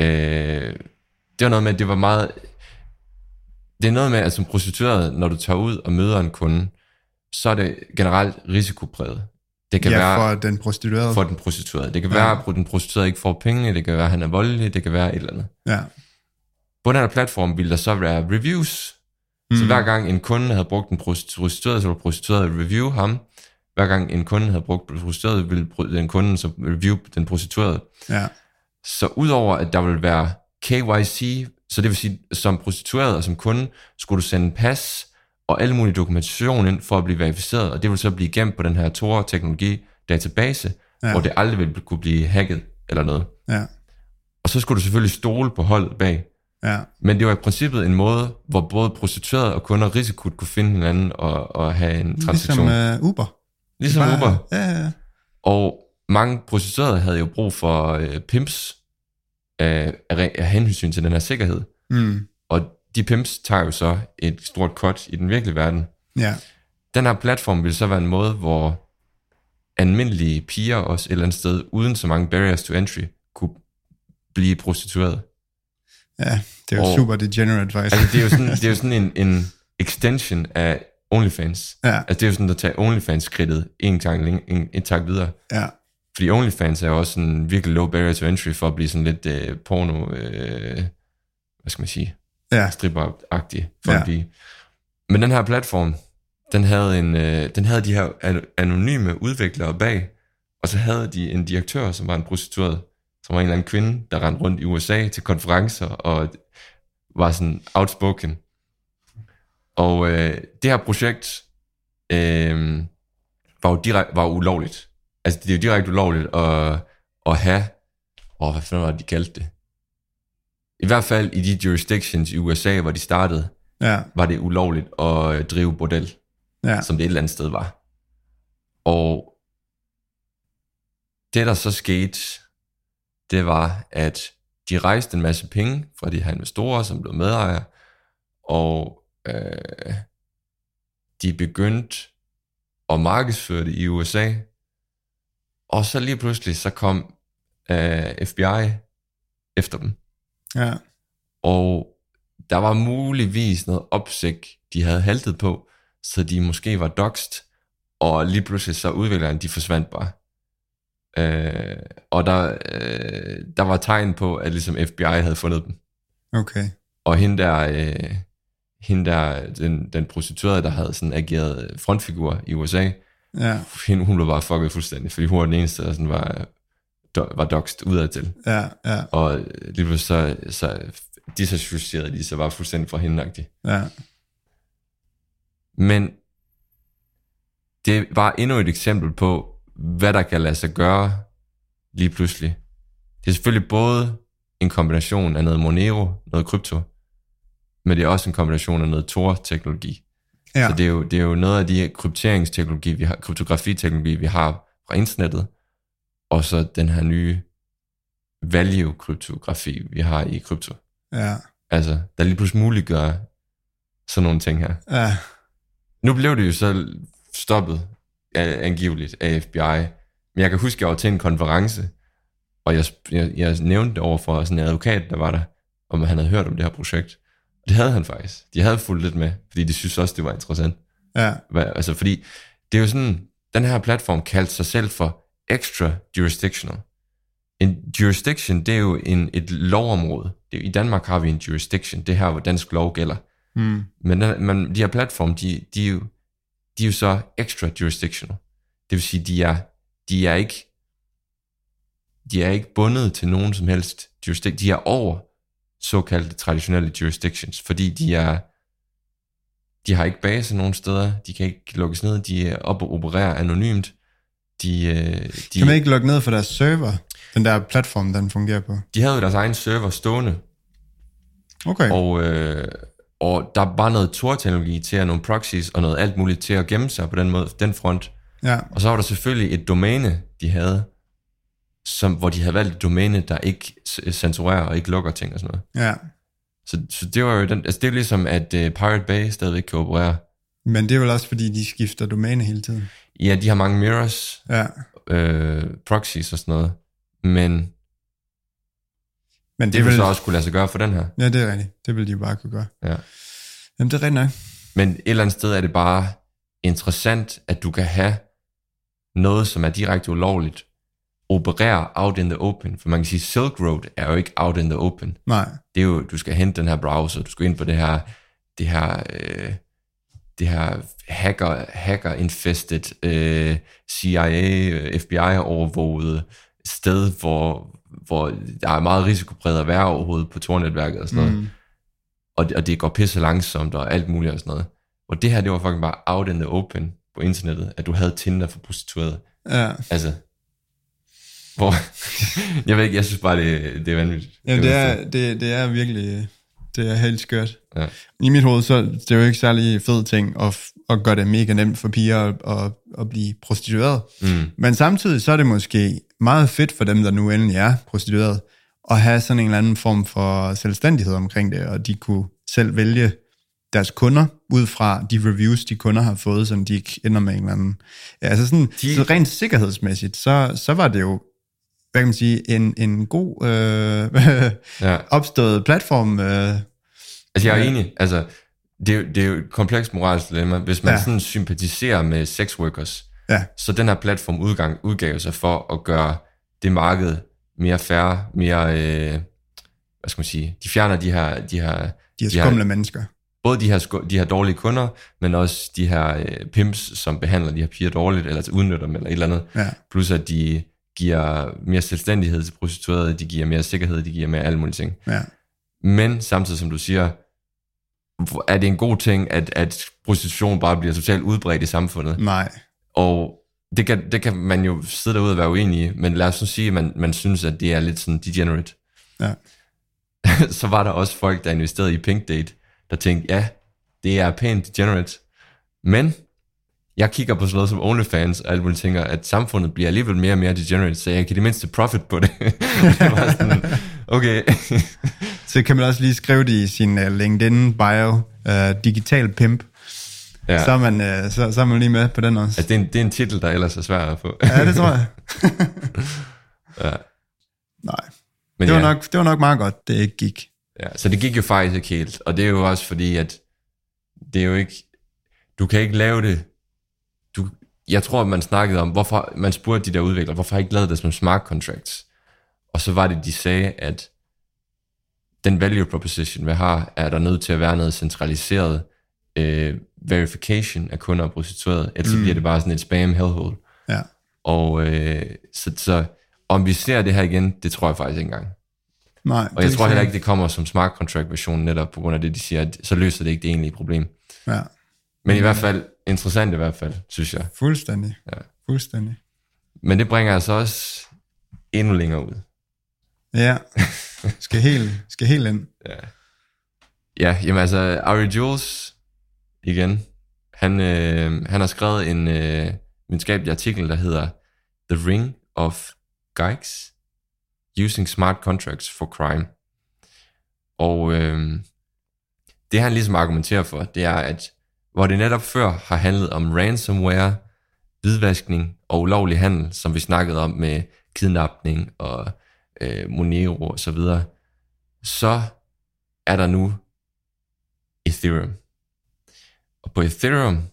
Øh, det var noget med, at det var meget... Det er noget med, at som prostitueret, når du tager ud og møder en kunde, så er det generelt risikopræget. Det kan Ja, være for den prostituerede. for den prostituerede. Det kan Ja. være, at den prostituerede ikke får penge, det kan være, at han er voldelig, det kan være et eller andet. Ja. På den her platform ville der så være reviews. Mm. Så Mm. hver gang en kunde havde brugt en prostitueret, så ville prostitueret review ham. Hver gang en kunde havde brugt prostitueret, ville den kunde så review den prostituerede. Ja. Så udover at der vil være KYC, så det vil sige, som prostitueret og som kunde, skulle du sende pas og alle mulige dokumentation ind for at blive verificeret, og det vil så blive gemt på den her Tor-teknologi database, ja. Ja. hvor det aldrig vil kunne blive hacket eller noget. Ja. Og så skulle du selvfølgelig stole på holdet bag. Ja. Men det var i princippet en måde, hvor både prostituerede og kunder risiko kunne finde hinanden og, og have en transaktion. Ligesom uh, Uber. ligesom Bare- Uber. Ja, ja. Og mange prostituerede havde jo brug for øh, pimps af, re- af hensyn til den her sikkerhed. Mm. Og de pimps tager jo så et stort cut i den virkelige verden. Ja. Den her platform vil så være en måde, hvor almindelige piger også et eller andet sted, uden så mange barriers to entry, kunne blive prostitueret. Ja, det er jo Og- super degenerate faktisk. Altså, det er jo sådan, (laughs) det er jo sådan en, en extension af OnlyFans. Ja, Altså, det er jo sådan at tage OnlyFans-skridtet en gang læng- en, en tak videre. ja, Fordi OnlyFans er jo også en virkelig low barrier to entry for at blive sådan lidt øh, porno, øh, hvad skal man sige, ja, stripper-agtig for Ja. en pige. Men den her platform, den havde, en, øh, den havde de her an- anonyme udviklere bag, og så havde de en direktør, som var en prostitueret, som var en eller anden kvinde, der rendte rundt i USA til konferencer og var sådan outspoken. Og øh, det her projekt øh, var jo direkte, var ulovligt. Altså det er jo direkte ulovligt at, at have, åh, hvad fanden var det, de kaldte det? I hvert fald i de jurisdictions i USA, hvor de startede, ja, var det ulovligt at øh, drive bordel, ja, som det et eller andet sted var. Og det, der så skete, det var, at de rejste en masse penge fra de her investorer, som blev medejere, og øh, de begyndte at markedsføre det i USA, og så lige pludselig, så kom øh, FBI efter dem. ja, Og der var muligvis noget opsigt, de havde haltet på, så de måske var doxed, og lige pludselig så udviklerne, de forsvandt bare. Øh, og der, øh, der var tegn på, at ligesom FBI havde fundet dem. okay. Og hende der, øh, hende der den, den prostituerede, der havde sådan ageret frontfigur i USA, Ja, hende, hun blev bare fucket fuldstændig, fordi hun var den eneste, der sådan var, do- var doxed udadtil. ja, ja, Og lige pludselig så, så disassocierede de sig bare fuldstændig fra hende -agtigt. ja, Men det var endnu et eksempel på, hvad der kan lade sig gøre lige pludselig. Det er selvfølgelig både en kombination af noget Monero, noget krypto, men det er også en kombination af noget Tor-teknologi. ja, Så det er, jo, det er jo noget af de krypteringsteknologi, vi har, kryptografiteknologi, vi har fra internettet, og så den her nye value-kryptografi, vi har i krypto. ja, Altså, der lige pludselig muliggør sådan nogle ting her. ja, Nu blev det jo så stoppet angiveligt af FBI Men jeg kan huske, at jeg var til en konference, og jeg, jeg, jeg nævnte det over for sådan en advokat, der var der, om han havde hørt om det her projekt. Og det havde han faktisk. De havde fulgt lidt med, fordi de synes også, det var interessant. Ja, altså, fordi det er jo sådan, den her platform kaldte sig selv for extra jurisdictional. En jurisdiction, det er jo en, et lovområde. Det, I Danmark har vi en jurisdiction, det er her, hvor dansk lov gælder. mm. Men den, man, de her platform, de, de, er jo, de er jo så extra jurisdictional. Det vil sige, de er, de er ikke de er ikke bundet til nogen som helst jurisdiction. De er over såkaldte traditionelle jurisdictions, fordi de er de har ikke base nogen steder, de kan ikke lukkes ned, de er op og opererer anonymt. De, øh, de, Kan man ikke logge ned for deres server, den der platform, den fungerer på? de havde jo deres egen server stående, Okay. Og, øh, og der var noget Tor-teknologi til at nogle proxies og noget alt muligt til at gemme sig på den måde, den front. Ja, Og så var der selvfølgelig et domæne, de havde, som, hvor de havde valgt et domæne, der ikke censurerer og ikke lukker ting og sådan noget. ja. Så, så det var jo den, altså det er ligesom, at uh, Pirate Bay stadigvæk kan operere. Men det er vel også, fordi de skifter domæne hele tiden. Ja, de har mange mirrors, Ja, øh, proxies og sådan noget, men men det, det, vil vil... så også kunne lade sig gøre for den her. Ja, det er rigtigt. Det vil de jo bare kunne gøre. Ja. Jamen, det er rigtigt nok. Men et eller andet sted er det bare interessant, at du kan have noget, som er direkte ulovligt, operere out in the open. For man kan sige, Silk Road er jo ikke out in the open. Nej, Det er jo, du skal hente den her browser, du skal ind på det her, det her, øh, det her hacker, hacker infested, øh, CIA, øh, FBI overvåget sted, hvor, hvor der er meget risikopræget at være overhovedet på Tor-netværket og sådan noget mm. og, og det går pisse langsomt og alt muligt og sådan noget. Og det her, det var fucking bare out in the open på internettet, at du havde Tinder for prostituerede. ja. Altså, hvor, (laughs) jeg ved ikke, jeg synes bare, det, det er vanvittigt. Ja, det er, det, det er virkelig, det er helt skørt. Ja. I mit hoved, så det er jo ikke særlig fed ting at, at gøre det mega nemt for piger at, at, at blive prostitueret. Mm, Men samtidig så er det måske meget fedt for dem, der nu endelig er prostitueret, at have sådan en eller anden form for selvstændighed omkring det, og de kunne selv vælge deres kunder ud fra de reviews, de kunder har fået, så de ikke ender med en eller anden... Ja, altså sådan, De- så rent sikkerhedsmæssigt, så, så var det jo, hvad kan man sige, en, en god øh, (laughs) ja. opstået platform. Øh, Altså, jeg er enig. Altså, det er, jo- det er jo et komplekst moralsk dilemma. Hvis man Ja. sådan sympatiserer med sex workers, ja, så den her platform udgang, udgav sig for at gøre det marked mere fair, mere, øh, hvad skal man sige, de fjerner de her, de her de er De har- skumle mennesker. både de her, de her dårlige kunder, men også de her øh, pimps, som behandler de her piger dårligt, eller udnytter dem, eller et eller andet. Ja, Plus at de giver mere selvstændighed til prostituerede, de giver mere sikkerhed, de giver mere alle mulige ting. ja, Men samtidig, som du siger, er det en god ting, at, at prostitution bare bliver totalt udbredt i samfundet. nej. Og det kan, det kan man jo sidde derude og være uenig i, men lad os nu sige, at man, man synes, at det er lidt sådan degenerate. Ja. (laughs) så var der også folk, der investerede i Pink Date, der tænkte, ja, det er pænt degenerate, men jeg kigger på sådan noget som OnlyFans, og alt muligt tænker, at samfundet bliver alligevel mere og mere degenerate, så jeg kan det mindste profit på det. (laughs) det sådan, okay. (laughs) Så kan man også lige skrive det i sin uh, LinkedIn-bio, uh, digital pimp, ja. så, er man, uh, så, så er man lige med på den også. Altså, det, er en, det er en titel, der ellers er svær at få. Ja, det tror jeg. (laughs) ja. Nej, Men det var, ja, nok, det var nok meget godt, det ikke gik. ja, så det gik jo faktisk ikke helt, og det er jo også fordi, at det er jo ikke, du kan ikke lave det, du, jeg tror, at man snakkede om, hvorfor, man spurgte de der udviklere, hvorfor har I ikke lavet det som smart contracts? Og så var det, de sagde, at den value proposition, vi har, er der nødt til at være noget centraliseret øh, verification af kunder og prostituerede, ellers mm. bliver det bare sådan et spam hellhole. Ja. Og øh, så, så om vi ser det her igen, det tror jeg faktisk ikke engang. Nej, Og jeg tror heller ikke, det kommer som smart contract version netop på grund af det, de siger, at så løser det ikke det egentlige problem. Ja, Men i hvert fald, interessant i hvert fald, synes jeg. fuldstændig. Ja. Fuldstændig. Men det bringer altså også endnu længere ud. Ja, (laughs) skal helt, skal helt ind. Ja, jamen altså, Ari Jules, igen, han, øh, han har skrevet en øh, videnskabelig artikel, der hedder The Ring of Geigs Using Smart Contracts for Crime. Og øh, det han ligesom argumenterer for, det er, at hvor det netop før har handlet om ransomware, hvidvaskning og ulovlig handel, som vi snakkede om med kidnapning og øh, Monero og så videre, så er der nu Ethereum. Og på Ethereum,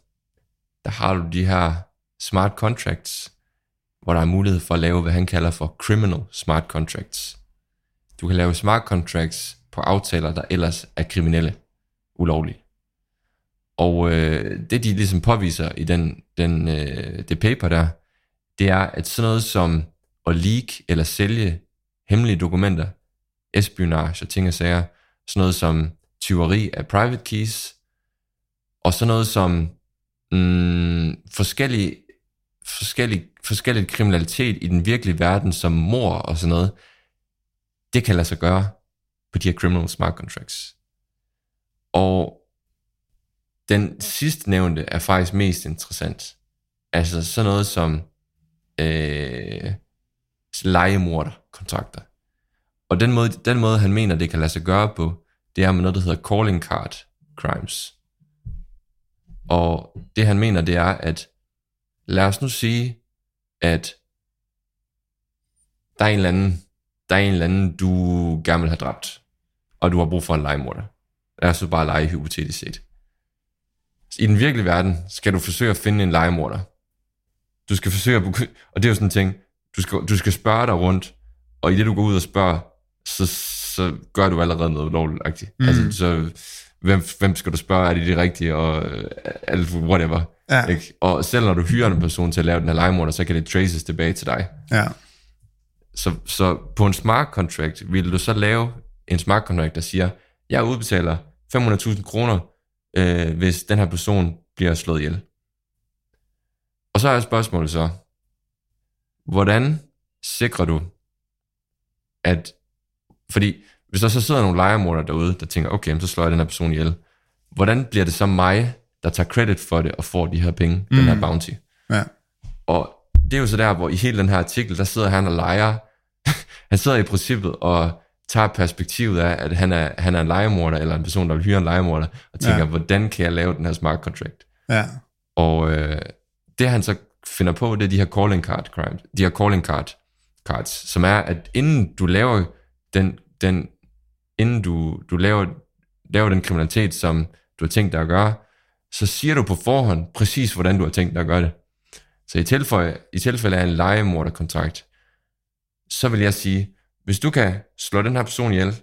der har du de her smart contracts, hvor der er mulighed for at lave, hvad han kalder for criminal smart contracts. Du kan lave smart contracts på aftaler, der ellers er kriminelle, ulovlige. Og øh, det de ligesom påviser i den, den, øh, det paper der, det er, at sådan noget som at leak eller sælge hemmelige dokumenter, espionage og ting og sager, sådan noget som tyveri af private keys, og sådan noget som mm, forskellige, forskellige, forskellige kriminalitet i den virkelige verden, som mor og sådan noget, det kan lade sig gøre på de her criminal smart contracts. Og den sidste nævnte er faktisk mest interessant. Altså sådan noget som øh, legemorderkontrakter. Og den måde, den måde, han mener, det kan lade sig gøre på, det er med noget, der hedder calling card crimes. Og det han mener, det er, at lad os nu sige, at der er en eller anden, der er en eller anden, du gerne vil have dræbt, og du har brug for en legemorder. Lad os så bare lege hypotetisk set. I den virkelige verden skal du forsøge at finde en legemorder. Du skal forsøge at... Og det er jo sådan en ting, du skal, du skal spørge dig rundt, og i det du går ud og spørger, så, så gør du allerede noget lovligt. Mm. Altså, så hvem, hvem skal du spørge, er det det rigtige, og øh, alt, whatever. Ja. Ikke? Og selv når du hyrer en person til at lave den her legemorder, så kan det traces tilbage til dig. Ja. Så, så på en smart contract, vil du så lave en smart contract, der siger, jeg udbetaler 500.000 kroner, øh, hvis den her person bliver slået ihjel. Og så er spørgsmålet så, hvordan sikrer du, at, fordi hvis der så sidder nogle lejermorder derude, der tænker, okay, så slår jeg den her person ihjel, hvordan bliver det så mig, der tager credit for det og får de her penge, mm. den her bounty? Ja. Og det er jo så der, hvor i hele den her artikel, der sidder han og leger. (laughs) han sidder i princippet og tager perspektivet af, at han er, han er en legemorder, eller en person, der vil hyre en legemorder, og tænker, ja. hvordan kan jeg lave den her smart contract? Ja. Og øh, det han så finder på, det er de her calling card crimes, de her calling card cards, som er, at inden du laver den, den inden du, du laver, laver den kriminalitet, som du har tænkt dig at gøre, så siger du på forhånd præcis, hvordan du har tænkt dig at gøre det. Så i tilfælde, i tilfælde af en legemorderkontrakt, så vil jeg sige, hvis du kan slå den her person ihjel,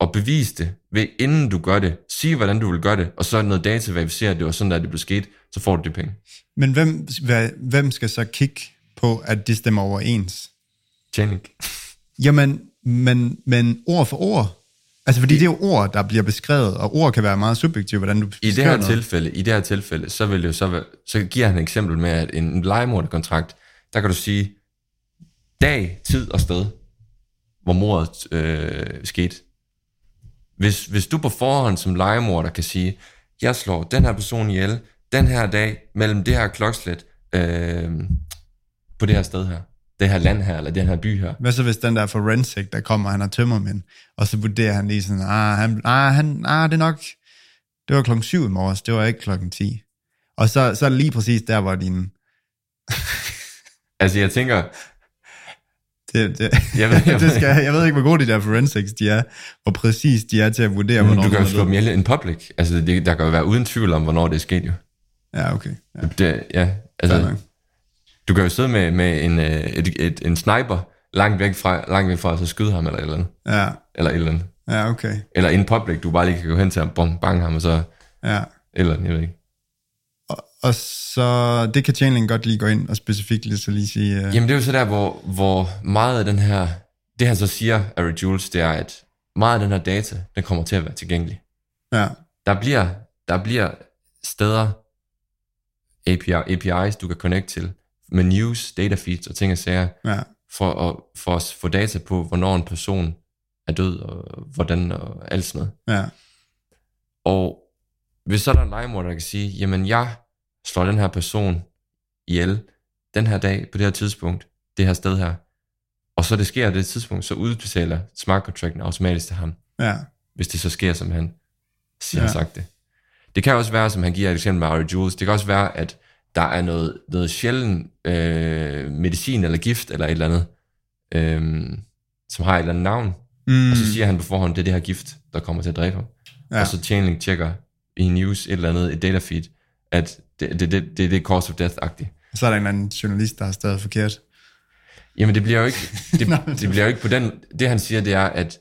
og bevise det, ved inden du gør det, sige hvordan du vil gøre det, og så noget data verificere, at det var sådan, at det blev sket, så får du det penge. Men hvem, hvad, hvem skal så kigge på, at det stemmer overens? Tjening. Jamen, men, men ord for ord. Altså, fordi det er jo ord, der bliver beskrevet, og ord kan være meget subjektive, hvordan du I det her noget. tilfælde, i det her tilfælde, så vil jo så være, så giver han et eksempel med, at en legemorderkontrakt, der kan du sige, dag, tid og sted, hvor mordet øh, skete. Hvis, hvis du på forhånd som legemorder kan sige, jeg slår den her person ihjel, den her dag, mellem det her klokslet, øh, på det her sted her, det her land her, eller den her by her. Hvad så hvis den der forensic, der kommer, han har tømmermænd, og så vurderer han lige sådan, ah, han, ah, han, ah det er nok, det var klokken 7 i morges, det var ikke klokken 10. Og så, så er det lige præcis der, hvor din... altså jeg tænker, det, det, jeg, ved, jeg, (laughs) det skal, jeg ved ikke, hvor gode de der forensics de er, hvor præcis de er til at vurdere, hvornår... Du kan jo slå dem ihjel in public. Altså, det, der kan jo være uden tvivl om, hvornår det er sket jo. Ja, okay. Ja, det, ja altså, du kan jo sidde med, med en, øh, et, et, en sniper langt væk fra, langt væk fra, og så skyde ham eller et eller andet. Ja. Eller et eller andet. Ja, okay. Eller in public, du bare lige kan gå hen til ham, bong, bang ham, og så... Ja. Eller jeg ved ikke. Og, og så, det kan Chainlink godt lige gå ind og specifikt lige, så lige sige... Uh... Jamen det er jo så der, hvor, hvor meget af den her... Det han så siger, Ari Jules, det er, at meget af den her data, den kommer til at være tilgængelig. Ja. Der bliver, der bliver steder, API, APIs, du kan connect til, med news, data feeds og ting og sager, ja. for, at, for at få data på, hvornår en person er død, og hvordan, og alt sådan noget. Ja. Og hvis så er der en legemorder, der kan sige, jamen jeg slår den her person ihjel den her dag, på det her tidspunkt, det her sted her, og så det sker det tidspunkt, så udbetaler smart contracten automatisk til ham. Ja. Hvis det så sker, som han siger ja. sagt det. Det kan også være, som han giver et eksempel med Ari Jules, det kan også være, at der er noget, noget sjælden øh, medicin eller gift eller et eller andet, øh, som har et eller andet navn, mm. og så siger han på forhånd, det er det her gift, der kommer til at dræbe ham. Ja. Og så Chainlink tjekker i news et eller andet, et datafeed, at det, det, det, det, det er cause of death-agtigt. Så er der en eller anden journalist, der har stadig forkert. Jamen det bliver jo ikke, (laughs) det, det bliver jo ikke på den, det han siger, det er, at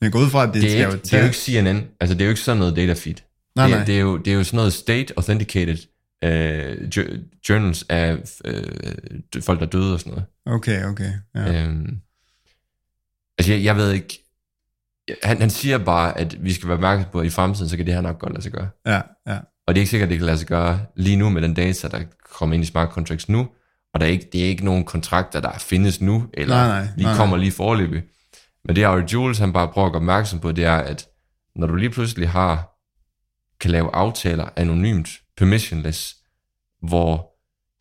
jeg går ud fra, at det, det er, ikke, det er jo ikke CNN, altså det er jo ikke sådan noget datafeed. Nej, det, nej. Det, er jo, det er jo sådan noget state authenticated uh, journals af uh, folk, der døde og sådan noget. Okay, okay. Ja. Øhm, altså jeg, jeg ved ikke, han, han siger bare, at vi skal være opmærksom på, at i fremtiden, så kan det her nok godt lade sig gøre. ja, ja. Og det er ikke sikkert, at det kan lade sig gøre lige nu med den data, der kommer ind i smart contracts nu. Og der er ikke, det er ikke nogen kontrakter, der findes nu, eller Nej, nej, lige nej, kommer lige forløbig. Men det, Ari Jules han bare prøver at gøre opmærksom på, det er, at når du lige pludselig har, kan lave aftaler anonymt, permissionless, hvor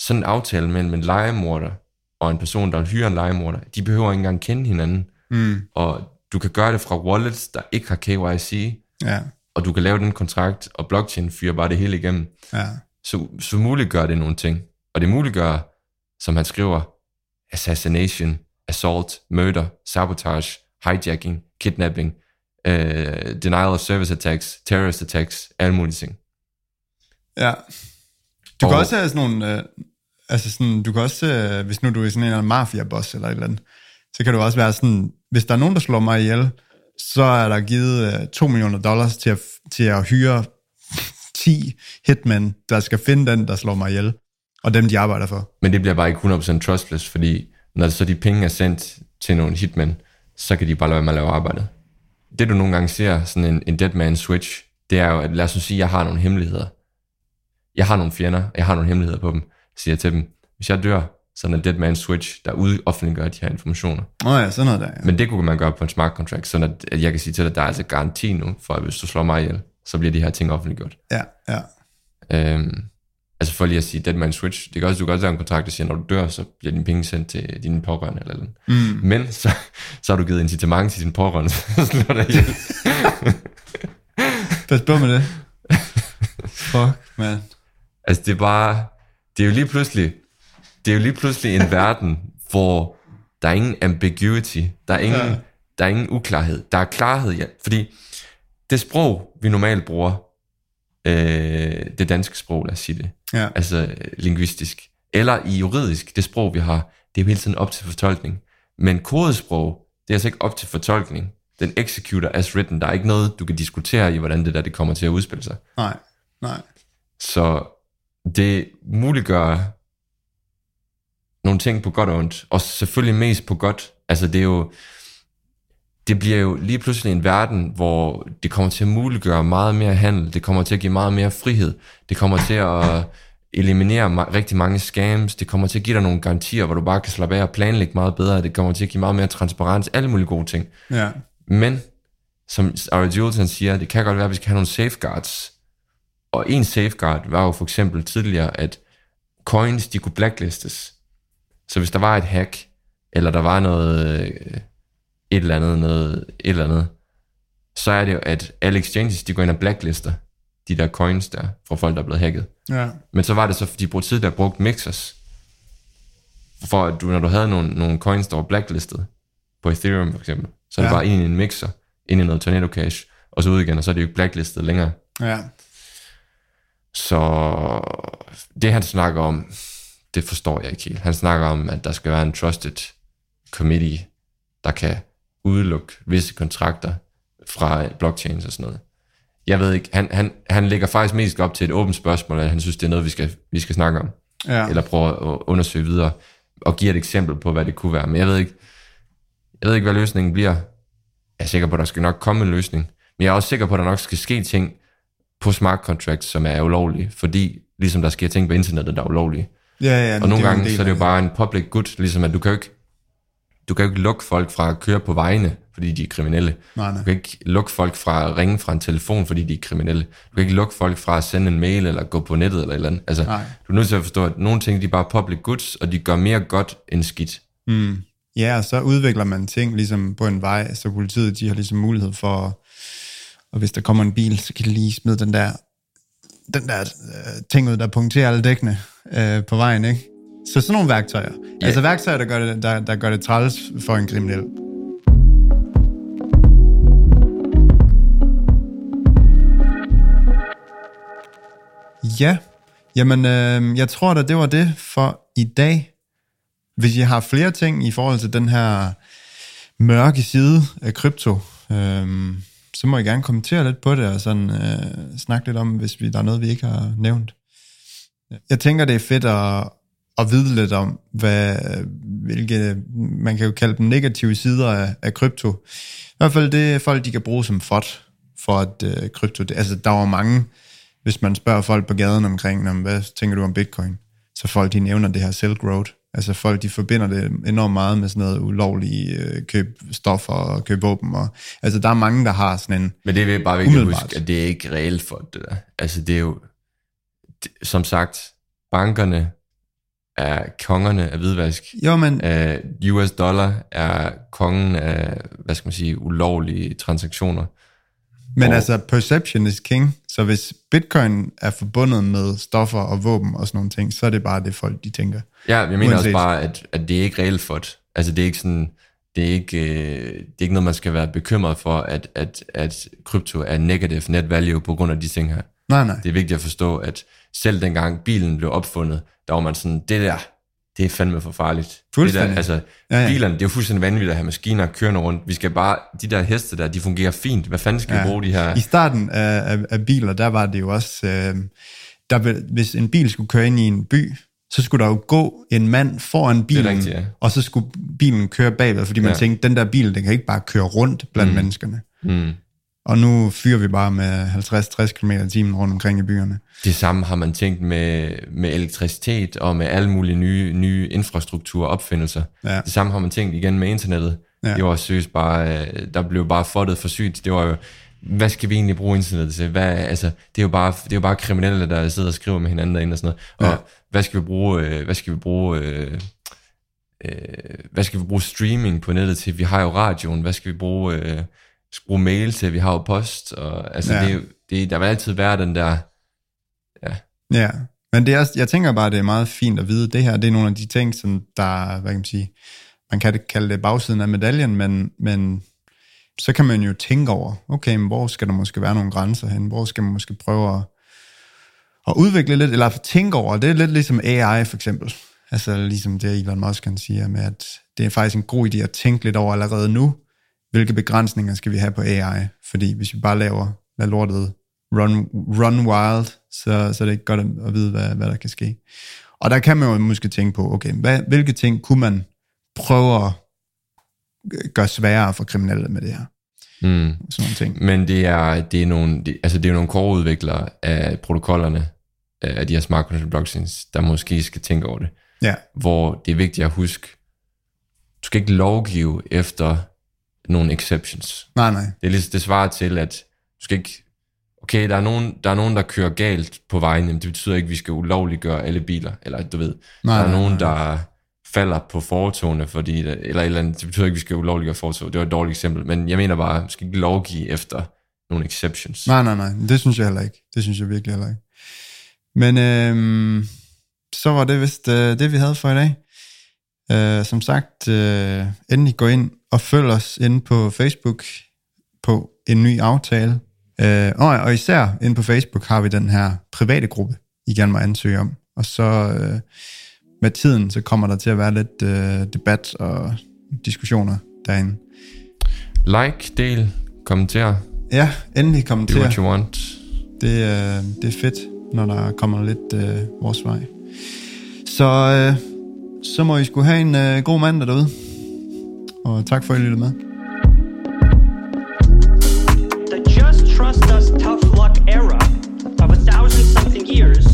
sådan en aftale mellem en legemorder og en person, der vil hyre en legemorder, de behøver ikke engang kende hinanden. Mm, Og du kan gøre det fra wallets, der ikke har KYC, ja, og du kan lave den kontrakt, og blockchain fyrer bare det hele igennem ja. så, så muliggør det nogle ting. Og det muliggør, som han skriver, assassination, assault, murder, sabotage, hijacking, kidnapping, uh, denial of service attacks, terrorist attacks, alle mulige ting. Ja. Du kan Og- også have sådan nogle, øh, altså sådan, du kan også, øh, hvis nu du er sådan en eller anden mafia-boss eller et eller andet, så kan du også være sådan, hvis der er nogen, der slår mig ihjel, så er der givet øh, 2 millioner dollars til at, til at hyre (laughs) 10 hitmen, der skal finde den, der slår mig ihjel, og dem, de arbejder for. Men det bliver bare ikke 100% trustless, fordi når så de penge er sendt til nogle hitmen, så kan de bare lade være med at lave arbejdet. Det du nogle gange ser, sådan en, en dead man switch, det er jo, at lad os sige, at jeg har nogle hemmeligheder. Jeg har nogle fjender, jeg har nogle hemmeligheder på dem, siger jeg til dem. Hvis jeg dør, så er en dead man switch, der ud offentliggør de her informationer. Nå ja, sådan noget der, ja. Men det kunne man gøre på en smart contract, sådan at, at jeg kan sige til dig, at der er altså garanti nu, for at hvis du slår mig ihjel, så bliver de her ting offentliggjort. Ja, ja. Øhm, altså for lige at sige, dead man switch, det kan også, du kan også lave en kontrakt, der siger, når du dør, så bliver dine penge sendt til dine pårørende eller noget. Mm. Men så, så har du givet incitament til dine pårørende, (laughs) så slår dig ihjel. (laughs) Pas på med det. Fuck, man. Altså det er bare, det er jo lige pludselig, det er jo lige pludselig en verden, hvor der er ingen ambiguity, der er ingen, ja. der er ingen uklarhed, der er klarhed, ja. fordi det sprog, vi normalt bruger, øh, det danske sprog, lad os sige det, Ja, altså lingvistisk, eller i juridisk, det sprog, vi har, det er jo hele tiden op til fortolkning. Men kodesprog, det er altså ikke op til fortolkning. Den executor as written, der er ikke noget, du kan diskutere i, hvordan det der det kommer til at udspille sig. nej, nej. Så det muliggør nogle ting på godt og ondt, og selvfølgelig mest på godt. Altså det er jo, det bliver jo lige pludselig en verden, hvor det kommer til at muliggøre meget mere handel, det kommer til at give meget mere frihed, det kommer til at eliminere ma- rigtig mange scams, det kommer til at give dig nogle garantier, hvor du bare kan slappe af og planlægge meget bedre, det kommer til at give meget mere transparens, alle mulige gode ting. Ja, Men, som Ari Jules han siger, det kan godt være, at vi skal have nogle safeguards. Og en safeguard var jo for eksempel tidligere, at coins, de kunne blacklistes. Så hvis der var et hack, eller der var noget, øh, et eller andet, noget, et eller andet, så er det jo, at alle exchanges, de går ind og blacklister de der coins der, fra folk, der er blevet hacket. ja, Men så var det så, fordi de tidligere brugt mixers, for at du, når du havde nogle, nogle coins, der var blacklistet, på Ethereum for eksempel, så er det Ja. bare ind i en mixer, ind i noget Tornado Cash, og så ud igen, og så er det jo ikke blacklistet længere. ja. Så det han snakker om, det forstår jeg ikke helt. Han snakker om, at der skal være en trusted committee, der kan udelukke visse kontrakter fra blockchains og sådan noget. Jeg ved ikke, han, han, han lægger faktisk mest op til et åbent spørgsmål, at han synes, det er noget, vi skal, vi skal snakke om ja. eller prøve at undersøge videre, og give et eksempel på, hvad det kunne være. Men jeg ved ikke, jeg ved ikke hvad løsningen bliver. Jeg er sikker på, at der skal nok komme en løsning. Men jeg er også sikker på, at der nok skal ske ting på smart contracts, som er ulovlige, fordi ligesom der sker ting på internettet, der er ulovlige. Ja, ja, Og nogle gange, så er det jo bare en public good, ligesom at du kan ikke, du kan jo ikke lukke folk fra at køre på vejene, fordi de er kriminelle. Nej, nej. Du kan ikke lukke folk fra at ringe fra en telefon, fordi de er kriminelle. Du kan ikke lukke folk fra at sende en mail, eller gå på nettet, eller et eller andet. Altså, Nej. du er nødt til at forstå, at nogle ting, de er bare public goods, og de gør mere godt end skidt. Mm. Ja, og så udvikler man ting ligesom på en vej, så politiet de har ligesom mulighed for, og hvis der kommer en bil, så kan de lige smide den der den der øh, ting ud, der punkterer alle dækkene øh, på vejen, ikke? Så sådan nogle værktøjer. Ja. Altså værktøjer, der gør, det, der, der gør det træls for en kriminel. Ja, jamen øh, jeg tror da, det var det for i dag. Hvis I har flere ting i forhold til den her mørke side af krypto, øh, så må I gerne kommentere lidt på det, og sådan øh, snakke lidt om, hvis vi, der er noget, vi ikke har nævnt. Jeg tænker, det er fedt at, at vide lidt om, hvad, hvilke, man kan jo kalde dem negative sider af, af krypto. I hvert fald det, folk de kan bruge som fot for at øh, krypto, det, altså der var mange, hvis man spørger folk på gaden omkring, om, hvad tænker du om bitcoin, så folk de nævner det her Silk Road. Altså folk de forbinder det enormt meget med sådan noget ulovlige øh, køb stoffer og køb våben. Og, altså der er mange, der har sådan en Men det er bare vigtigt at huske, at det er ikke reelt for det der. Altså det er jo, det, som sagt, bankerne er kongerne af hvidvask. Jo, men... Uh, US dollar er kongen af, hvad skal man sige, ulovlige transaktioner. Men og, altså, perception is king. Så hvis bitcoin er forbundet med stoffer og våben og sådan nogle ting, så er det bare det folk, de tænker. Ja, jeg mener Uanset. også bare, at, at det er ikke reelt for det. Altså, det er ikke sådan, det er ikke, øh, det er ikke noget, man skal være bekymret for, at, at, at krypto er negative net value på grund af de ting her. Nej, nej. Det er vigtigt at forstå, at selv dengang bilen blev opfundet, der var man sådan, det der, det er fandme for farligt. Fuldstændig. Det der, altså, ja, ja. bilerne, det er jo fuldstændig vanvittigt at have maskiner kørende rundt. Vi skal bare, de der heste der, de fungerer fint. Hvad fanden skal ja. vi bruge de her? I starten af, af, af biler, der var det jo også, øh, der, hvis en bil skulle køre ind i en by, så skulle der jo gå en mand foran bilen, rigtigt, ja. og så skulle bilen køre bagved, fordi man ja. tænkte, den der bil, den kan ikke bare køre rundt blandt mm. menneskerne. Mm. Og nu fyrer vi bare med 50-60 km i timen rundt omkring i byerne. Det samme har man tænkt med, med elektricitet og med alle mulige nye, nye infrastruktur og opfindelser. Ja. Det samme har man tænkt igen med internettet. Ja. Det var seriøst bare, øh, der blev bare fottet for sygt. Det var jo, hvad skal vi egentlig bruge internettet til? Hvad, altså, det, er jo bare, det er jo bare kriminelle, der sidder og skriver med hinanden derinde og sådan noget. Og Ja. hvad skal vi bruge, øh, hvad skal vi bruge, øh, øh, hvad skal vi bruge streaming på nettet til? Vi har jo radioen. Hvad skal vi bruge, øh, bruge mail til? Vi har jo post. Og, altså, Ja. ja. det, det, der vil altid være den der, Ja, men det er, jeg tænker bare, det er meget fint at vide, det her, det er nogle af de ting, som der, hvad kan man sige, man kan kalde det bagsiden af medaljen, men, men så kan man jo tænke over, okay, men hvor skal der måske være nogle grænser hen? Hvor skal man måske prøve at, at udvikle lidt, eller tænke over, det er lidt ligesom AI for eksempel. Altså ligesom det Elon Musk han siger med, at det er faktisk en god idé at tænke lidt over allerede nu, hvilke begrænsninger skal vi have på AI? Fordi hvis vi bare laver, lader lortet run, run wild, så, så er det ikke godt at, vide, hvad, hvad der kan ske. Og der kan man jo måske tænke på, okay, hvad, hvilke ting kunne man prøve at gøre sværere for kriminelle med det her? mm, Sådan nogle ting. Men det er, det er nogle, det, altså det er nogle core-udviklere af protokollerne, øh, af de her smart contract blockchains, der måske skal tænke over det. Ja, Hvor det er vigtigt at huske, du skal ikke lovgive efter nogle exceptions. nej, nej. Det, er ligesom, det svarer til, at du skal ikke, okay, der er, nogen, der er nogen, der kører galt på vejen, men det betyder ikke, at vi skal ulovliggøre alle biler, eller du ved, Nej, der er nej, nogen, nej. der falder på fortogene, fordi, eller, et eller andet, det betyder ikke, at vi skal ulovliggøre fortog. Det var et dårligt eksempel, men jeg mener bare, at vi skal ikke lovgive efter nogle exceptions. Nej, nej, nej. Det synes jeg heller ikke. Det synes jeg virkelig heller ikke. Men øhm, så var det vist øh, det, vi havde for i dag. Øh, som sagt, øh, endelig gå ind og følg os inde på Facebook på en ny aftale. Øh, og, og især inde på Facebook har vi den her private gruppe, I gerne må ansøge om. Og så øh, med tiden, så kommer der til at være lidt øh, debat og diskussioner derinde. Like, del, kommenter, Ja, endelig do kommenter. what you want. Det, øh, det er fedt, når der kommer lidt øh, vores vej. Så, øh, så må I skulle have en øh, god mandag derude. Og tak for, at I lyttede med. The just trust us tough luck era of a thousand something years